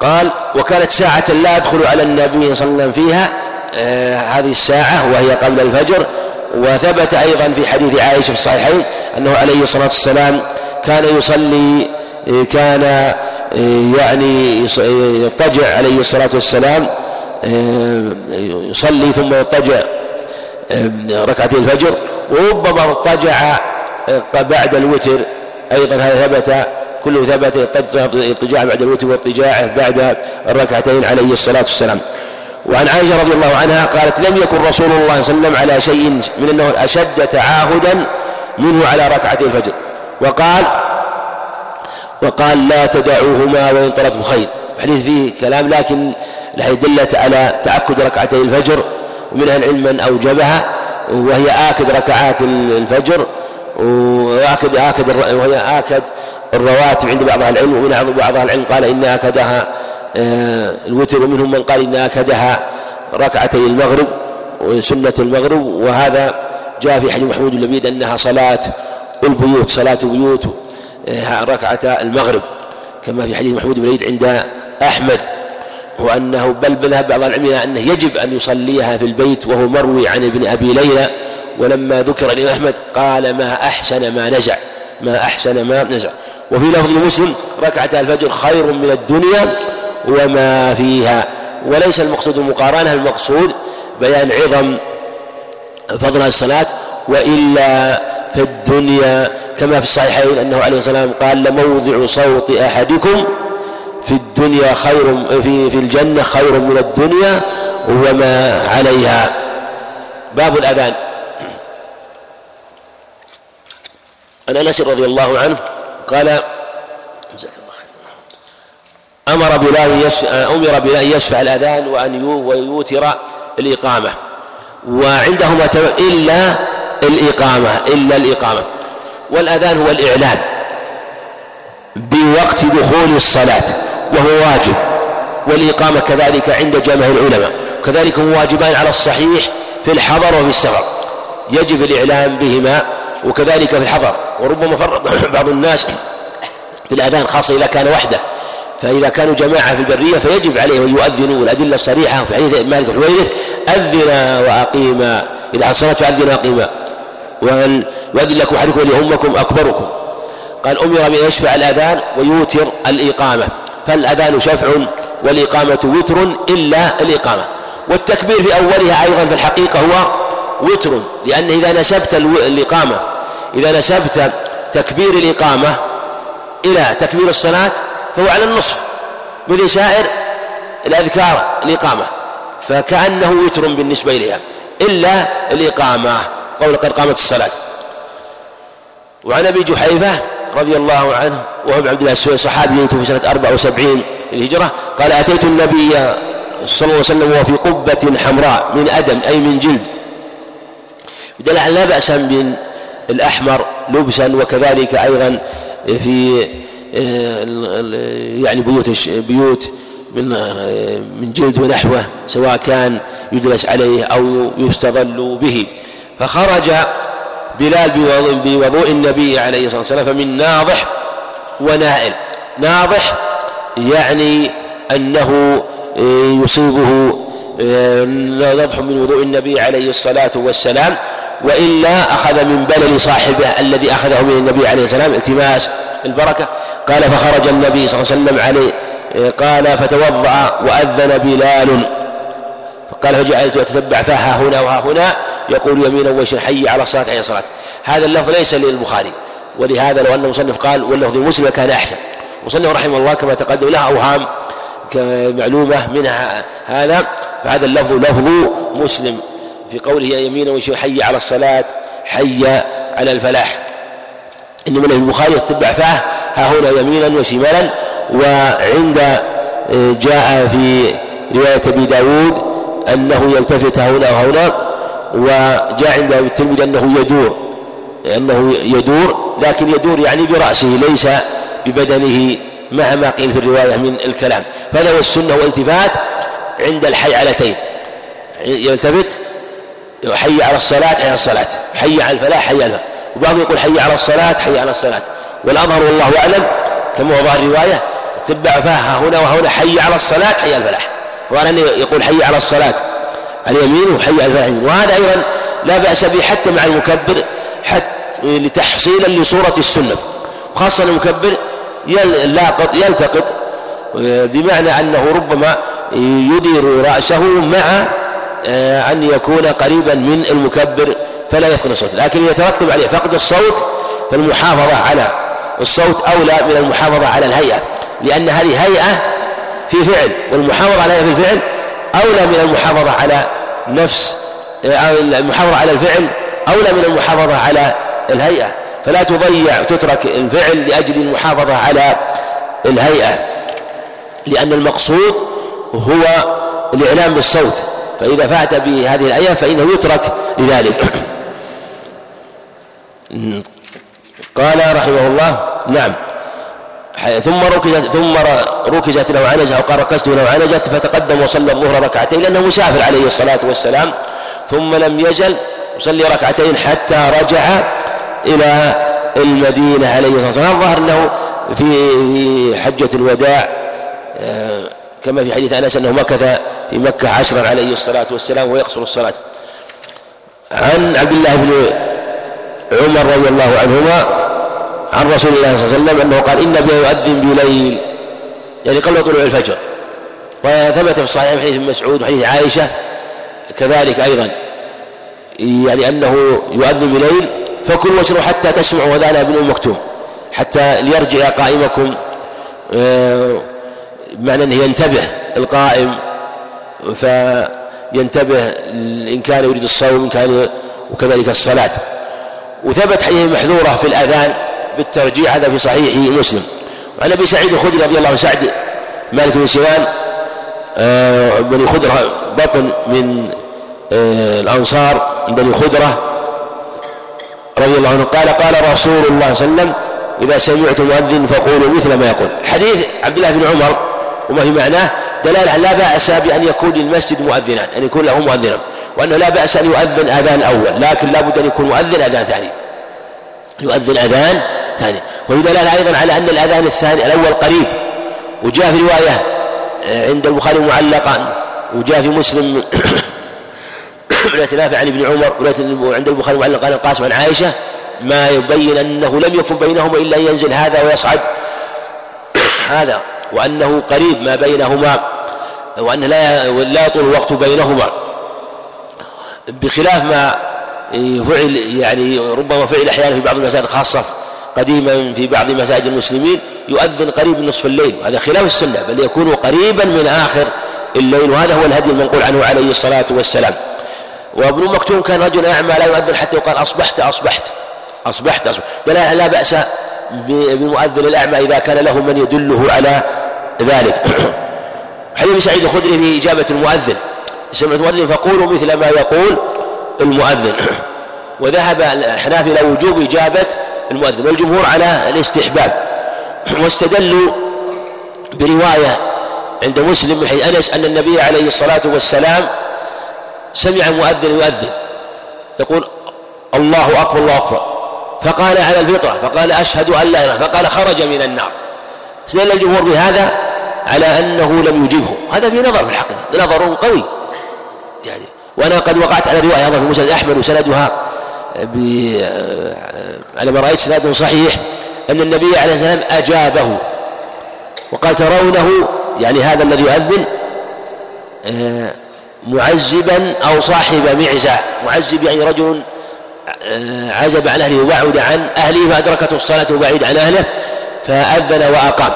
وقال وكانت ساعة لا يدخل على النبي صلى الله عليه وسلم فيها آه هذه الساعة وهي قبل الفجر. وثبت أيضا في حديث عائشة في الصحيحين أنه عليه الصلاة والسلام كان يصلي كان يعني يضطجع عليه الصلاة والسلام يصلي ثم يضطجع ركعتي الفجر. وربما اضطجع بعد الوتر. أيضا هذا ثبت كله ثبت اضطجاع بعد الوتر واضطجاعه بعد الركعتين عليه الصلاة والسلام. وعن عائشة رضي الله عنها قالت لم يكن رسول الله صلى الله عليه وسلم على شيء من أنه أشد تعاهدا منه على ركعتي الفجر. وقال وقال لا تدعوهما وإن طلبتم خير. الحديث فيه كلام لكن الحديث دلت على تأكد ركعتي الفجر ومن العلم من أوجبها وهي آكد ركعات الفجر وآكد آكد وهي آكد الرواتب عند بعض العلم ومن بعض العلم قال إن آكدها آه، الوتر ومنهم من قال إن آكدها ركعتي المغرب وسنة المغرب وهذا جاء في حديث محمود اللبيد أنها صلاة البيوت صلاة البيوت آه، ركعة المغرب كما في حديث محمود بن عند أحمد وأنه بل ذهب بعض العلم إلى أنه يجب أن يصليها في البيت وهو مروي عن ابن أبي ليلى ولما ذكر الإمام أحمد قال ما أحسن ما نزع ما أحسن ما نزع. وفي لفظ مسلم ركعة الفجر خير من الدنيا وما فيها. وليس المقصود المقارنة المقصود بيان عظم فضل الصلاة وإلا في الدنيا. كما في الصحيحين أنه عليه الصلاة والسلام قال لموضع صوت أحدكم في الدنيا خير في في الجنة خير من الدنيا وما عليها. باب الأذان. عن أنس رضي الله عنه قال أمر بلال أمر بلال يشفع الأذان وأن ويوتر الإقامة. وعندهما إلا الإقامة إلا الإقامة. والأذان هو الإعلان بوقت دخول الصلاة وهو واجب. والإقامة كذلك عند جماهير العلماء. كذلك هم واجبان على الصحيح في الحضر وفي السفر. يجب الإعلام بهما وكذلك في الحضر وربما فرق بعض الناس في الأذان خاصة إذا كان وحده. فإذا كانوا جماعة في البرية فيجب عليهم أن يؤذنوا. الأدلة الصريحة في حديث مالك الحويرث أذنا وأقيما إذا حصلت فأذنا وأقيما وأن يؤذن لكم أحدكم وليهمكم أكبركم. قال أمر بأن يشفع الأذان ويوتر الإقامة. فالأذان شفع والإقامة وتر إلا الإقامة. والتكبير في أولها أيضا في الحقيقة هو وتر لأن إذا نسبت الإقامة إذا نسبت تكبير الإقامة إلى تكبير الصلاة فهو على النصف. مثل سائر الأذكار الإقامة. فكأنه وتر بالنسبة إليها. إلا الإقامة قول قد قامت الصلاة. وعن أبي جحيفة رضي الله عنه وهو عبد الله السويد صحابي في سنة 74 للهجرة قال أتيت النبي صلى الله عليه وسلم وهو في قبة حمراء من أدم أي من جلد. بدل لا بأس بالأحمر لبسا وكذلك أيضا في يعني بيوت بيوت من من جلد ونحوه سواء كان يجلس عليه أو يستظل به. فخرج بلال بوضوء النبي عليه الصلاة والسلام فمن ناضح ونائل. ناضح يعني أنه آه، يصيبه آه، نضح من وضوء النبي عليه الصلاة والسلام. وإلا أخذ من بلل صاحبه الذي أخذه من النبي عليه السلام التماس البركة قال فخرج النبي صلى الله عليه وسلم عليه قال فتوضأ وأذن بلال. قال فجعلت أتتبع فها هنا وها هنا يقول يمينا ويسرا حي على الصلاة حي الصلاة. هذا اللفظ ليس للبخاري. ولهذا لو أن المصنف قال واللفظ المسلم كان أحسن. مصنف رحمه الله كما تقدم له أوهام معلومة منها هذا فهذا اللفظ لفظ مسلم. في قوله يمينا ويسرا حي على الصلاة حي على الفلاح. إنما البخاري يتبع فاه ها هنا يمينا وشمالا وعند آه، جاء في رواية أبي داود أنه يلتفت هنا وهنا وجاء عند التلميذ أنه يدور أنه يدور لكن يدور يعني برأسه ليس ببدنه مع ما قيل في الرواية من الكلام. فهذا هو السنة والالتفات عند الحيعلتين يلتفت حي على الصلاة حي على الصلاة. حي على الفلاح حي على الفلاح. وبعضهم يقول حي على الصلاة حي على الصلاة. والأظهر والله أعلم كما ظاهر الرواية تبع فيها هنا وهنا حي على الصلاة حي على الفلاح. ظاهر أنه يقول حي على الصلاة اليمين وحي على الفلاح. وهذا أيضا لا بأس به حتى مع المكبر حتى لتحصيلا لصورة السنة. وخاصة المكبر يلاقط يلتقط بمعنى أنه ربما يدير رأسه مع آه، أن يكون قريبا من المكبر فلا يكون الصوت لكن يترتب عليه فقد الصوت فالمحافظة على الصوت أولى من المحافظة على الهيئة لأن هذه هيئة في فعل والمحافظة عليها في الفعل أولى من المحافظة على نفس آه، المحافظة على الفعل أولى من المحافظة على الهيئة. فلا تضيع تترك الفعل لأجل المحافظة على الهيئة لأن المقصود هو الإعلام بالصوت. فإذا فات بهذه الآية فإنه يترك لذلك. قال رحمه الله نعم. ثم ركزت ثم ركزت له عنزة أو قال ركزت له عنزة فتقدم وصلى الظهر ركعتين لأنه مسافر عليه الصلاة والسلام. ثم لم يزل يصلي ركعتين حتى رجع إلى المدينة عليه الصلاة والسلام. الظاهر أنه في حجة الوداع آه، كما في حديث أنس أنه مكث في مكة عشرا عليه الصلاة والسلام ويقصر الصلاة. عن عبد الله بن عمر رضي الله عنهما عن رسول الله صلى الله عليه وسلم أنه قال إن النبي يؤذن بليل يعني قبل طلوع الفجر. وثبت في الصحيح حديث مسعود وحديث عائشة كذلك أيضا. يعني أنه يؤذن بليل فكلوا واشربوا حتى تسمعوا أذان ابن مكتوم حتى ليرجع قائمكم آه، بمعنى أنه ينتبه القائم فينتبه إن كان يريد الصوم إن كان وكذلك الصلاة. وثبت حديث محذورة في الأذان بالترجيح هذا في صحيح مسلم. وعن أبي سعيد الخدري رضي الله عنه سعد مالك بن سنان آه، بني خدرة بطن من آه، الأنصار بني خدرة رضي الله عنه. قال قال رسول الله صلى الله عليه وسلم إذا سمعت مؤذن فقولوا مثل ما يقول. حديث عبد الله بن عمر وما في معناه دلالة لا بأس بأن يكون للمسجد مؤذنان أن يكون له مؤذنا وأنه لا بأس أن يؤذن أذان أول لكن لا بد أن يكون مؤذن أذان ثاني. يؤذن أذان ثاني. وفي دلالة أيضا على أن الأذان الثاني الأول قريب. وجاء في رواية آه، عند البخاري معلقا وجاء في مسلم رواية نافع عن ابن عمر وعند البخاري معلقا قال القاسم عن عائشة ما يبين أنه لم يكن بينهما إلا أن ينزل هذا ويصعد. هذا. وأنه قريب ما بينهما وأن لا لا يطول الوقت بينهما. بخلاف ما فعل يعني ربما فعل أحيانا في بعض المساجد خاصة قديما في بعض مساجد المسلمين يؤذن قريب من نصف الليل وهذا خلاف السنة بل يكون قريبا من آخر الليل وهذا هو الهدي المنقول عنه عليه الصلاة والسلام. وابن مكتوم كان رجل أعمى لا يؤذن حتى يقال أصبحت أصبحت أصبحت أصبحت. لا بأس بالمؤذن الأعمى إذا كان له من يدله على ذلك. حديث سعيد الخدري في إجابة المؤذن. سمعت المؤذن فقولوا مثل ما يقول المؤذن. وذهب الأحناف إلى وجوب إجابة المؤذن. والجمهور على الاستحباب. واستدلوا برواية عند مسلم من أنس أن النبي عليه الصلاة والسلام سمع مؤذن يؤذن. يقول الله أكبر الله أكبر. فقال على الفطرة فقال أشهد أن لا إله فقال خرج من النار. استدل الجمهور بهذا على أنه لم يجبه. هذا في نظر في الحقيقة نظر قوي. يعني وأنا قد وقعت على رواية أيضا في مسند أحمد وسندها على ما رأيت سند صحيح أن النبي عليه والسلام أجابه. وقال ترونه؟ يعني هذا الذي يؤذن آه، معزبا أو صاحب معزة. معزب يعني رجل عزب عن أهله وبعد عن أهله فأدركته الصلاة وبعيد عن أهله فأذن وأقام.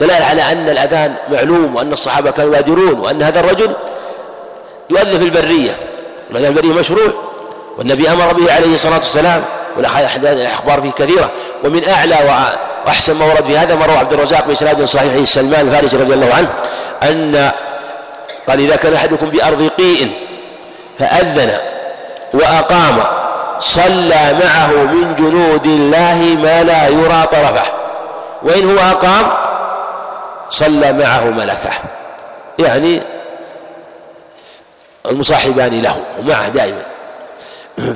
دلالة على أن الأذان معلوم وأن الصحابة كانوا يبادرون وأن هذا الرجل يؤذن في البرية. والأذان البرية مشروع والنبي أمر به عليه الصلاة والسلام والأخبار فيه كثيرة. ومن أعلى وأحسن ما ورد في هذا ما روى عبد الرزاق بإسناد صحيح سلمان الفارسي رضي الله عنه أن قال إذا كان أحدكم بأرض قيء فأذن وأقام. صلى معه من جنود الله ما لا يرى طرفه. وإن هو أقام؟ صلى معه ملكه. يعني المصاحبان له ومعه دائما.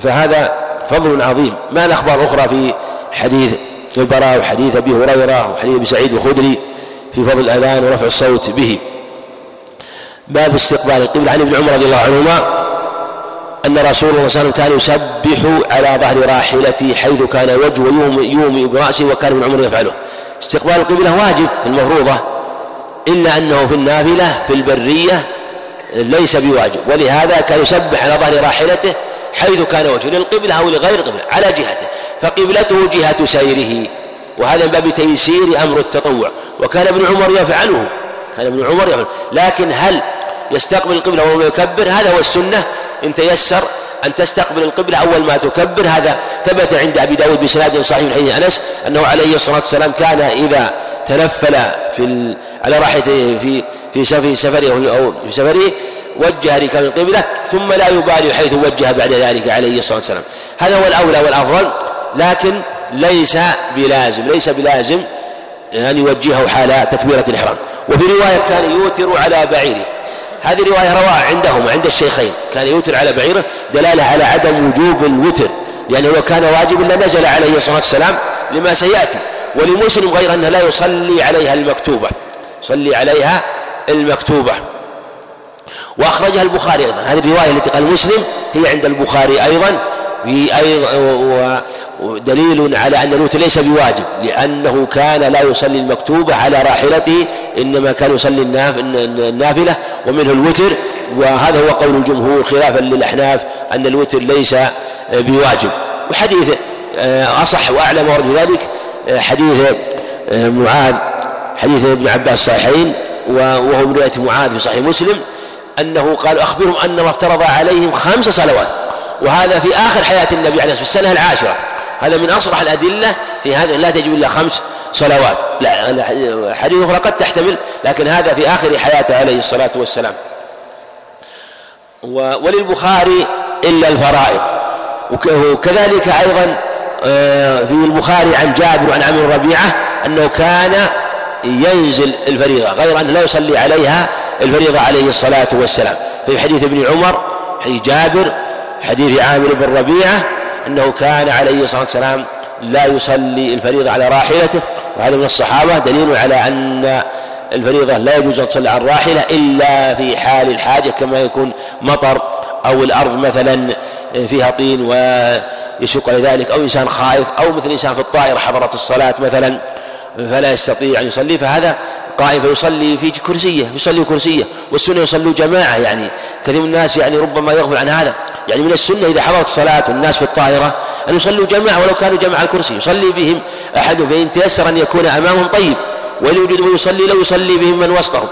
فهذا فضل عظيم. ما الأخبار أخرى في حديث البراء وحديث أبي هريرة وحديث أبي سعيد الخدري في فضل الأذان ورفع الصوت به؟ باب استقبال القبلة. عن ابن عمر رضي الله عنهما أن رسول الله صلى الله عليه وسلم كان يسبح على ظهر راحلته حيث كان وجهه يومئ برأسه وكان ابن عمر يفعله. استقبال القبلة واجب في المفروضة. إلا أنه في النافلة في البرية ليس بواجب. ولهذا كان يسبح على ظهر راحلته حيث كان وجهه للقبلة أو لغير القبلة على جهته. فقبلته جهة سيره. وهذا من باب تيسير أمر التطوع. وكان ابن عمر يفعله. كان ابن عمر يفعله لكن هل يستقبل القبلة وهو يكبر هذا هو السنة. إن تيسر أن تستقبل القبلة أول ما تكبر هذا. ثبت عند أبي داود بسناد صحيح من حديث أنس أنه عليه الصلاة والسلام كان إذا تنفل في على راحلته في في سفره أو في سفره وجه ركاب القبلة ثم لا يبالي حيث وجه بعد ذلك عليه الصلاة والسلام. هذا هو الأولى والأفضل لكن ليس بلازم ليس بلازم أن يوجهه حال تكبيرة الإحرام. وفي رواية كان يوتر على بعيره. هذه رواية رواها عندهم عند الشيخين. كان يوتر على بعيره دلالة على عدم وجوب الوتر. لأنه لو كان واجبا لنزل عليه الصلاة والسلام لما سيأتي. ولمسلم غير أنه لا يصلي عليها المكتوبة. يصلي عليها المكتوبة. وأخرجها البخاري أيضا. هذه الرواية التي قال مسلم هي عند البخاري أيضا. أيضا ودليل على أن الوتر ليس بواجب لأنه كان لا يصلي المكتوبة على راحلته إنما كان يصلي النافلة ومنه الوتر وهذا هو قول الجمهور خلافا للأحناف أن الوتر ليس بواجب. وحديث آه، أصح وأعلى ما ورد ذلك آه، حديث آه، معاذ حديث ابن عباس الصحيحين وهو من رواية معاذ في صحيح مسلم أنه قال أخبرهم أن ما افترض عليهم خمس صلوات. وهذا في آخر حياة النبي عليه الصلاة والسلام السنة العاشرة. هذا من أصرح الأدلة في هذا لا تجب إلا خمس صلوات. لا حديث أخرى قد تحتمل لكن هذا في آخر حياته عليه الصلاة والسلام. وللبخاري إلا الفرائض. وكذلك أيضا آه، في البخاري عن جابر وعن عمرو ربيعة أنه كان ينزل الفريضة غير أنه لا يصلي عليها الفريضة عليه الصلاة والسلام. في حديث ابن عمر حديث جابر حديث عامر بن ربيعة أنه كان عليه الصلاة والسلام لا يصلي الفريضة على راحلته وهذا من الصحابة دليل على أن الفريضة لا يجوز أن تصلي على الراحلة إلا في حال الحاجة كما يكون مطر أو الأرض مثلا فيها طين ويشق على ذلك أو إنسان خائف أو مثل إنسان في الطائرة حضرت الصلاة مثلا. فلا يستطيع أن يصلي فهذا قائم فيصلي في كرسيه يصلي كرسيه والسنة يصلوا جماعة يعني. كثير من الناس يعني ربما يغفل عن هذا. يعني من السنة إذا حضرت الصلاة والناس في الطائرة أن يصلوا جماعة ولو كانوا جماعة الكرسي يصلي بهم أحد فإن تيسر أن يكون أمامهم طيب. وإن يوجد من يصلي لو يصلي بهم من وسطهم.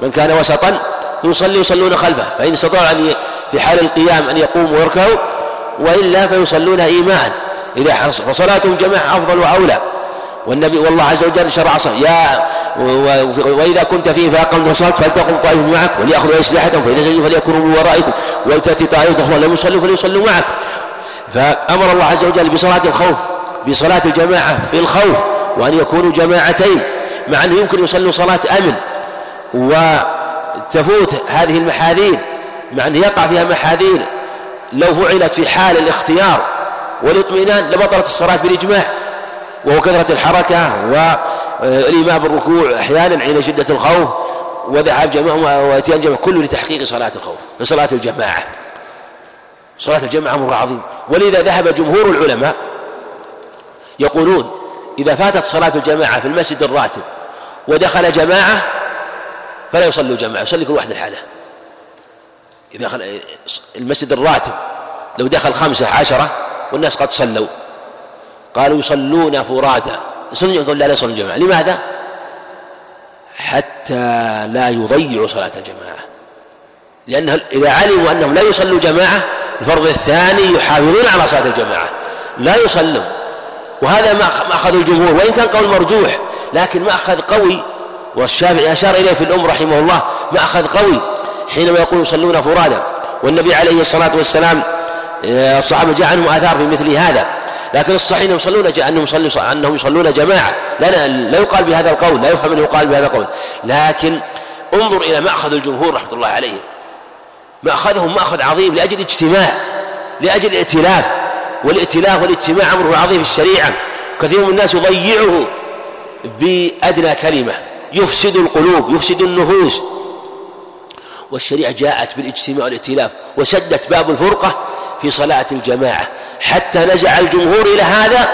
من كان وسطا يصلي يصلون خلفه. فإن استطاعوا أن في حال القيام أن يقوموا ويركعوا وإلا فيصلون إيماء. إذا فصلاتهم جماعة أفضل وأولى. والنبي والله عز وجل شرع صح. يا وإذا كنت فيه فاقمت الصلاة فلتقم طائف معك ولياخذوا أسلحتهم فاذا سجدوا فليكونوا من ورائكم ولتأتي طائفة أخرى لم يصلوا فليصلوا معك. فأمر الله عز وجل بصلاة الخوف بصلاة الجماعة في الخوف وأن يكونوا جماعتين مع أنه يمكن يصلوا صلاة أمن وتفوت هذه المحاذير مع انه يقع فيها محاذير. لو فعلت في حال الاختيار والاطمئنان لبطلت الصلاة بالإجماع. وهو كثرة الحركة والإيماء بالركوع أحيانا عند شدة الخوف وذهاب جماعة وإتيان جماعة كله لتحقيق صلاة الخوف لصلاة الجماعة. صلاة الجماعة أمر عظيم ولذا ذهب جمهور العلماء يقولون إذا فاتت صلاة الجماعة في المسجد الراتب ودخل جماعة فلا يصلوا جماعة يصلي كل واحد لحاله. إذا دخل المسجد الراتب لو دخل خمسة عشرة والناس قد صلوا. قالوا يصلون فرادى يصلون يقول لا لا يصلون جماعة. لماذا؟ حتى لا يضيعوا صلاة الجماعة. لأنه إذا علموا أنهم لا يصلوا جماعة الفرض الثاني يحافظون على صلاة الجماعة. لا يصلون. وهذا ما أخذ الجمهور. وإن كان قول مرجوح لكن ما أخذ قوي. والشافعي أشار إليه في الأم رحمه الله ما أخذ قوي. حينما يقول يصلون فرادى والنبي عليه الصلاة والسلام آه، الصحابة جاء عنهم آثار في مثل هذا. لكن الصحيح أنهم يصلون أنهم يصلون أنهم يصلون جماعة. لا لا يقال بهذا القول لا يفهم أنه يقال بهذا القول. لكن انظر إلى مأخذ الجمهور رحمة الله عليهم مأخذهم مأخذ عظيم لأجل الاجتماع لأجل الائتلاف والائتلاف والإجتماع أمره عظيم في الشريعة. كثير من الناس يضيعه بأدنى كلمة. يفسد القلوب يفسد النفوس. والشريعة جاءت بالإجتماع والائتلاف وسدت باب الفرقة. في صلاة الجماعة حتى نزع الجمهور إلى هذا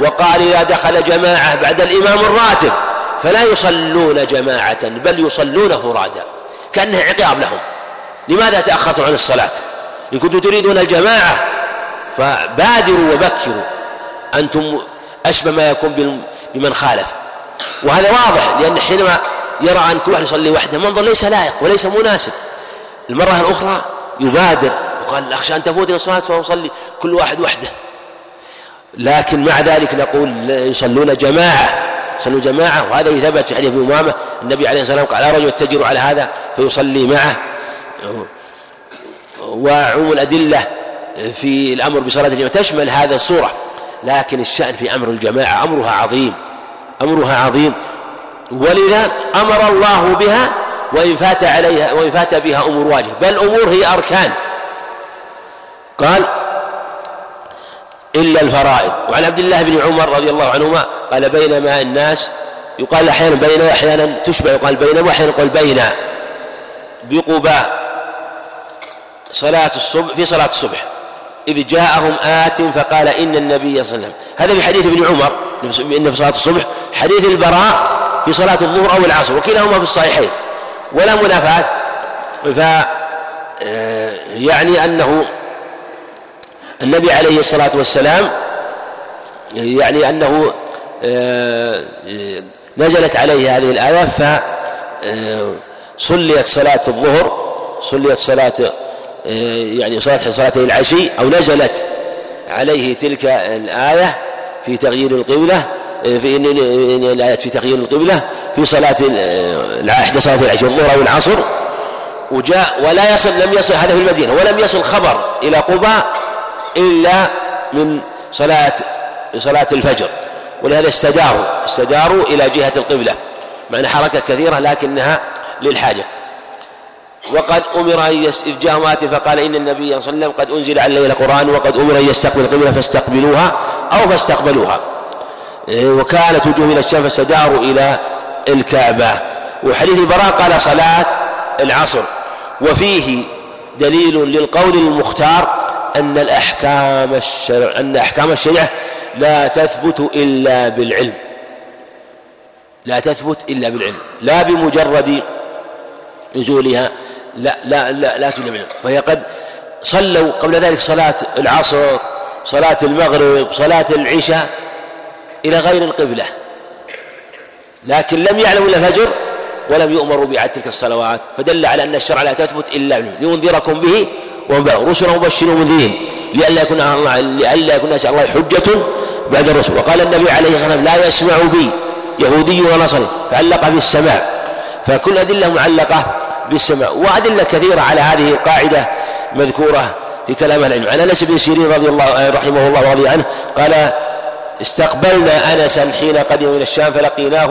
وقال إذا دخل جماعة بعد الإمام الراتب فلا يصلون جماعة بل يصلون فرادى كأنه عقاب لهم. لماذا تأخرتم عن الصلاة؟ إن كنتم تريدون الجماعة؟ فبادروا وبكروا. أنتم أشبه ما يكون بمن خالف. وهذا واضح لأن حينما يرى أن كل واحد يصلي وحده منظر ليس لائق وليس مناسب. المرة الأخرى يبادر وقال أخشى أن تفوتني الصلاة فأصلي كل واحد وحده. لكن مع ذلك نقول يصلون جماعة يصلون جماعة. وهذا ثبت في حديث أمامة النبي عليه الصلاة والسلام قال رجل يتجر على هذا فيصلي معه. وعموم الأدلة في الأمر بصلاة الجماعة تشمل هذا الصورة. لكن الشأن في أمر الجماعة أمرها عظيم أمرها عظيم. ولذا أمر الله بها وإن فات عليها وإن فات بها أمور واجب. بل أمور هي أركان. قال إلا الفرائض. وعن عبد الله بن عمر رضي الله عنهما قال بينما الناس يقال أحيانا بين أحيانا تشبع يقال بينما وأحيانا يقال بين. بقباء صلاة الصبح في صلاة الصبح. إذ جاءهم آت فقال إن النبي صلى الله عليه وسلم. هذا في حديث ابن عمر إن في صلاة الصبح. حديث البراء في صلاة الظهر أو العصر وكلاهما في الصحيحين. ولا منافاة. ف آه، يعني أنه النبي عليه الصلاة والسلام يعني أنه آه، نزلت عليه هذه الآية فصليت آه، صلاة الظهر صليت صلاة آه، يعني صلاة صلاة العشي أو نزلت عليه تلك الآية في تغيير القبلة في الآيات في تغيير القبلة في صلاة إحدى صلاة العشي الظهر أو العصر وجاء ولا يصل لم يصل هذا في المدينة ولم يصل خبر إلى قباء إلا من صلاة صلاة الفجر. ولهذا استداروا استداروا إلى جهة القبلة. مع حركة كثيرة لكنها للحاجة. وقد أمر أن يس... إذ جاء مات فقال إن النبي صلى الله عليه وسلم قد أنزل على الليل قرآن وقد أمر أن يستقبل القبلة فاستقبلوها أو فاستقبلوها. إيه، وكانت وجوه إلى الشام فاستداروا إلى الكعبة. وحديث البراء قال صلاة العصر. وفيه دليل للقول المختار أن الأحكام الشرع أن أحكام الشريعة لا تثبت إلا بالعلم. لا تثبت إلا بالعلم. لا بمجرد نزولها لا لا لا لا تثبت بالعلم. فهي قد صلوا قبل ذلك صلاة العصر صلاة المغرب صلاة العشاء إلى غير القبلة. لكن لم يعلموا إلا الفجر ولم يؤمروا بإعادة تلك الصلوات. فدل على أن الشرع لا تثبت إلا لينذركم به رسلا مبشرين ومنذرين لئلا يكون على الله لئلا يكون الناس الله حجة بعد الرسل وقال النبي عليه الصلاة والسلام لا يسمع بي يهودي ونصري فعلق بالسماع. فكل أدلة معلقة بالسماع. وأدلة كثيرة على هذه القاعدة مذكورة في كلام العلم. عن أنس بن سيرين رضي الله رحمه الله ورضي عنه قال استقبلنا أنسا حين قدم من الشام فلقيناه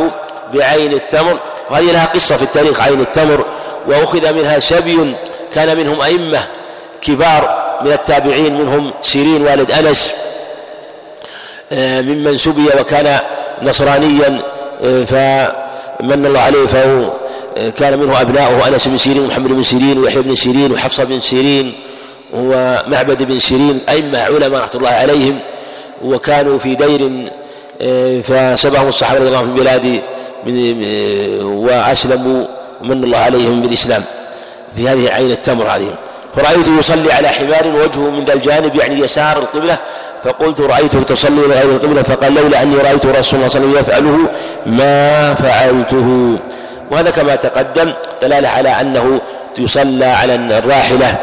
بعين التمر. وهذه لها قصة في التاريخ عين التمر. وأخذ منها سبي كان منهم أئمة. كبار من التابعين منهم سيرين والد أنس آه، ممن سبي وكان نصرانيا آه، فمن الله عليه فهو كان منه أبناؤه أنس بن سيرين ومحمد بن سيرين ويحيى بن سيرين وحفصة بن سيرين ومعبد بن سيرين أئمة علماء رحمة الله عليهم وكانوا في دير فسبهم الصحابة رضي الله عنهم في بلاد وأسلموا ومن الله عليهم بالإسلام. في هذه عين التمر هذه. فرأيته يصلي على حمار وجهه من ذا الجانب يعني يسار القبلة فقلت رأيته تصلي إلى غير القبلة فقال لولا أني رأيت رسول الله صلى الله عليه وسلم يفعله ما فعلته. وهذا كما تقدم دلالة على أنه يصلى على الراحلة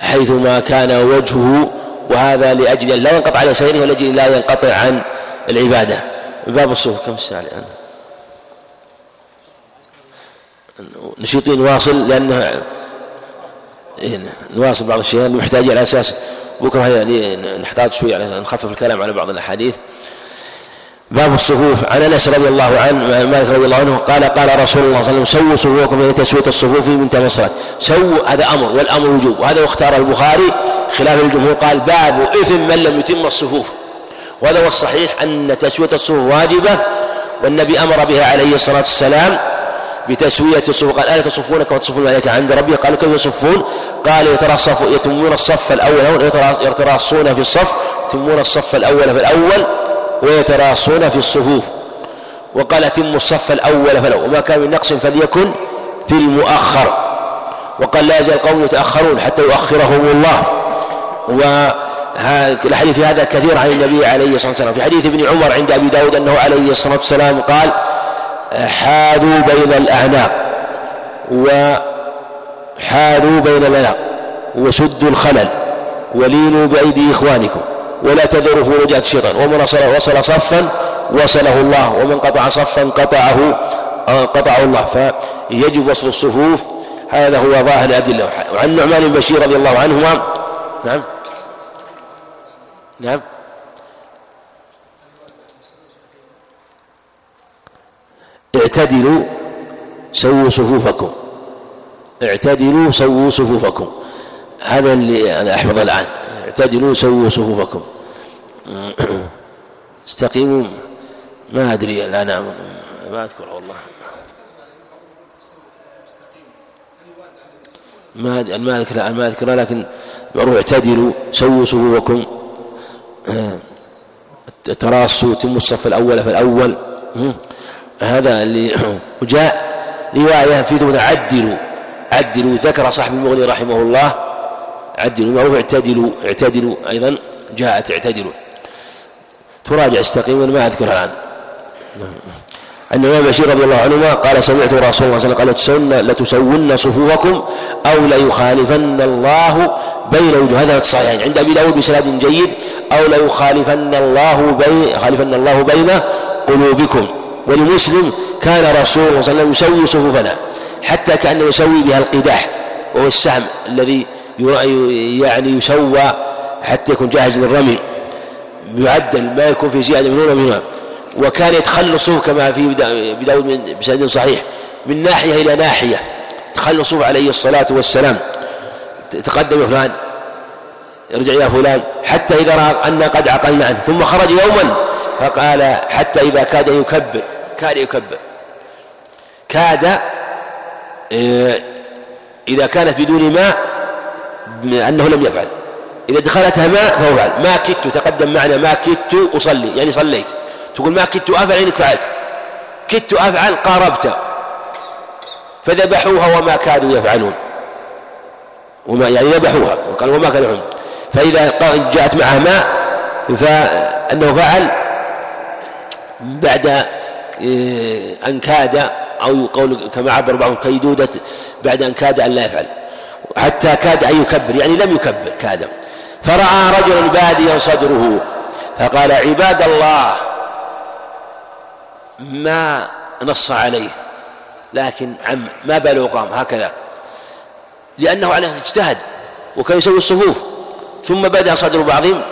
حيثما كان وجهه وهذا لأجل لا ينقطع على سيره ولأجل لا ينقطع عن العبادة. باب الصوف كم الساعة الآن؟ نشيطين واصل لأنه نواصل بعض الشيء محتاجين على أساس بكرة يعني نحتاج شوي على نخفف الكلام على بعض الأحاديث. باب الصفوف عن أنس رضي الله عنه مالك رضي الله عنه قال قال رسول الله صلى الله عليه وسلم سووا صفوفكم في تسوية الصفوف من تمام الصلاه سووا هذا أمر والأمر وجوب. وهذا اختاره البخاري خلاف الجمهور قال باب إثم من لم يتم الصفوف. وهذا هو الصحيح أن تسوية الصفوف واجبة والنبي أمر بها عليه الصلاة والسلام. بتسوية الصفوف. قال ألا تصفون كما تصفون الملائكة عند ربي؟ قالوا كيف يصفون؟ قال يتراصف يتمون الصف الأول. يتراصون في الصف يتمون الصف الأول في الأول ويتراصون في الصفوف. وقال أتموا الصف الأول فلو وما كان من نقص فليكن في المؤخر. وقال لا يزال قوم يتأخرون حتى يؤخرهم الله. والحديث هذا كثير عن النبي عليه الصلاة والسلام. في حديث ابن عمر عند أبي داود أنه عليه الصلاة والسلام قال حاذوا بين الأعناق وحاذوا بين الأعناق وسدوا الخلل ولينوا بأيدي إخوانكم ولا تذروا فرجات الشيطان. ومن وصل صفا وصله الله. ومن قطع صفا قطعه قطعه الله. فيجب وصل الصفوف. هذا هو ظاهر الأدلة. وعن نعمان بن بشير رضي الله عنهما. نعم. نعم. اعتدلوا سووا صفوفكم. اعتدلوا سووا صفوفكم. هذا اللي أنا أحفظه الآن. اعتدلوا سووا صفوفكم. استقيموا. ما أدري الآن. ما أذكر والله. ما ما أذكر ما أذكر لكن معروف اعتدلوا سووا صفوفكم. تراصوا تموا الصف الأول فالأول هذا اللي وجاء رواية في ثم عدلوا عدلوا. ذكر صاحب المغني رحمه الله عدلوا معروف اعتدلوا اعتدلوا أيضا جاءت اعتدلوا. تراجع استقيما ما أذكرها الآن. أن الإمام بشير رضي الله عنهما قال سمعت رسول الله صلى الله عليه وسلم قال لتسون, لتسون صفوفكم أو ليخالفن الله بين وجوه. هذا الصحيحين. عند أبي داود بسناد جيد أو ليخالفن الله بين خالفن الله بين قلوبكم. ولمسلم كان رسول الله صلى الله عليه وسلم يسوي صفوفنا حتى كأنه يسوي بها القداح وهو السهم الذي يعني يسوى حتى يكون جاهز للرمي يعدل ما يكون في زيادة من هنا ومن وكان يتخلى الصوف كما في بدأود من بسند صحيح من ناحية إلى ناحية الصوف عليه الصلاة والسلام. تقدم فلان ارجع يا فلان حتى إذا رأى أن قد عقلنا عنه ثم خرج يوما فقال حتى إذا كاد يكبر كاد يكبر. كاد آه، إذا كانت بدون ماء أنه لم يفعل. إذا دخلتها ماء فهو فعل. ما كدت تقدم معنا ما كدت أصلي. يعني صليت. تقول ما كدت أفعل إنك فعلت. كدت أفعل قاربت. فذبحوها وما كادوا يفعلون. وما يعني ذبحوها. قال وما كانوا يفعلون. فإذا جاءت معها ما فأنه فعل. بعد أن كاد أو يقول كما عبر بعضهم كيدودة بعد أن كاد أن لا يفعل. حتى كاد أن يكبر يعني لم يكبر كاد. فرأى رجلا باديا صدره فقال عباد الله ما نص عليه لكن عم ما باله قام هكذا. لأنه عليه اجتهد وكان يسوي الصفوف ثم بدأ صدر بعضهم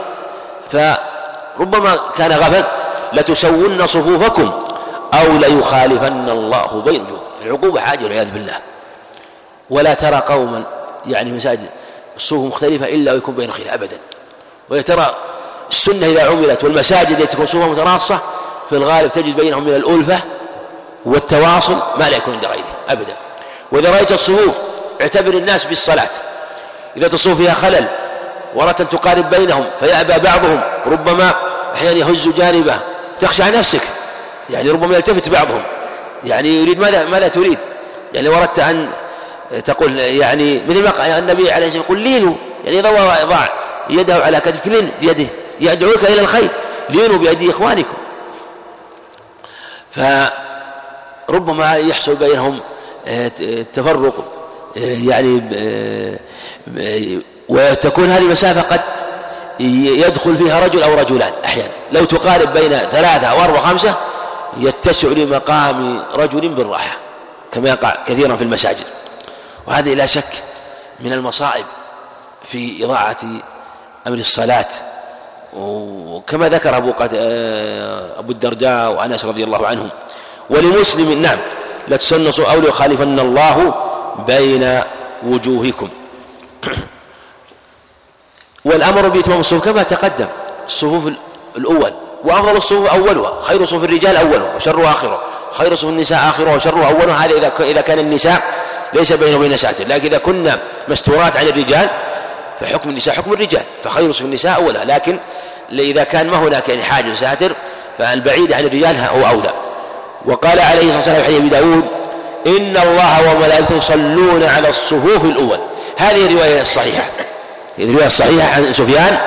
فربما كان غفل لتسون صفوفكم. أو ليخالفن الله بين وجوهكم العقوبة حاجة والعياذ بالله. ولا ترى قوما يعني مساجد الصفوف مختلفة إلا ويكون بين خلاف أبدا. وترى السنة إذا عملت والمساجد التي تكون صفوفها متراصة في الغالب تجد بينهم من الألفة والتواصل ما لا يكون عند غيره أبدا. وإذا رأيت الصفوف اعتبر الناس بالصلاة. إذا تصوف فيها خلل ورة تقارب بينهم فيأبى بعضهم ربما أحيانا يهز جانبه تخشى نفسك. يعني ربما يلتفت بعضهم. يعني يريد ماذا ماذا تريد؟ يعني لو أردت أن تقول يعني مثل ما قال النبي عليه الصلاة والسلام لينوا يعني إذا ضع يده على كتفك لين بيده يدعوك إلى الخير. لينوا بأيدي إخوانكم. فربما يحصل بينهم آه، تفرق آه، يعني آه، وتكون هذه المسافة قد يدخل فيها رجل أو رجلان أحيانا. لو تقارب بين ثلاثة أو أربعة خمسة يتسع لمقام رجل بالراحة كما يقع كثيرا في المساجد. وهذه لا شك من المصائب في إضاعة أمر الصلاة. وكما ذكر أبو, قد أبو الدرداء وأنس رضي الله عنهم. ولمسلم نعم لا تسنصوا أو ليخالفن الله بين وجوهكم. والأمر بإتمام الصفوف كما تقدم الصفوف الأول. وأفضل الصفوف أولها خير صفوف الرجال أولها وشر آخره خير صفوف النساء آخره وشر أولها هذا إذا إذا كان النساء ليس بينه وبين ساتر لكن إذا كنا مستورات عن الرجال فحكم النساء حكم الرجال فخير صفوف النساء أولها لكن إذا كان ما هناك يعني حاجة ساتر فالبعيد عن الرجال هو أولى. وقال عليه الصلاة والسلام في حديث أبي داود إن الله وملائكته يصلون على الصفوف الأول. هذه الرواية الصحيحة. الرواية الصحيحة عن سفيان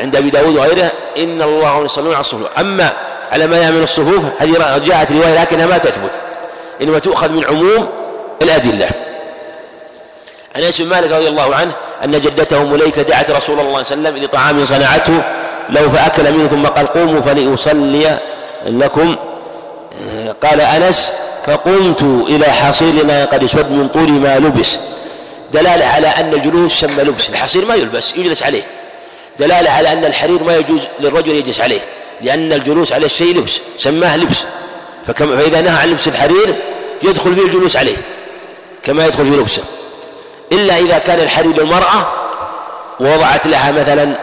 عند أبي داود وغيره. إن الله يصلون على الصفوف. أما على ما يعمل الصفوف هذه جاءت رواية لكنها ما تثبت. إنما تؤخذ من عموم الأدلة. عن أنس بن مالك رضي الله عنه أن جدته مليكة دعت رسول الله صلى الله عليه وسلم لطعام صنعته لو فأكل منه ثم قال قوموا فلأصلي لكم. قال أنس فقمت إلى حصيرنا قد اسود من طول ما لبس. دلالة على أن الجلوس سمى لبس الحصير ما يلبس يجلس عليه. دلالة على أن الحرير ما يجوز للرجل يجلس عليه لأن الجلوس على الشيء لبس سماه لبس. فكم فإذا نهى عن لبس الحرير يدخل فيه الجلوس عليه كما يدخل في لبسه. إلا إذا كان الحرير للمرأة ووضعت لها مثلا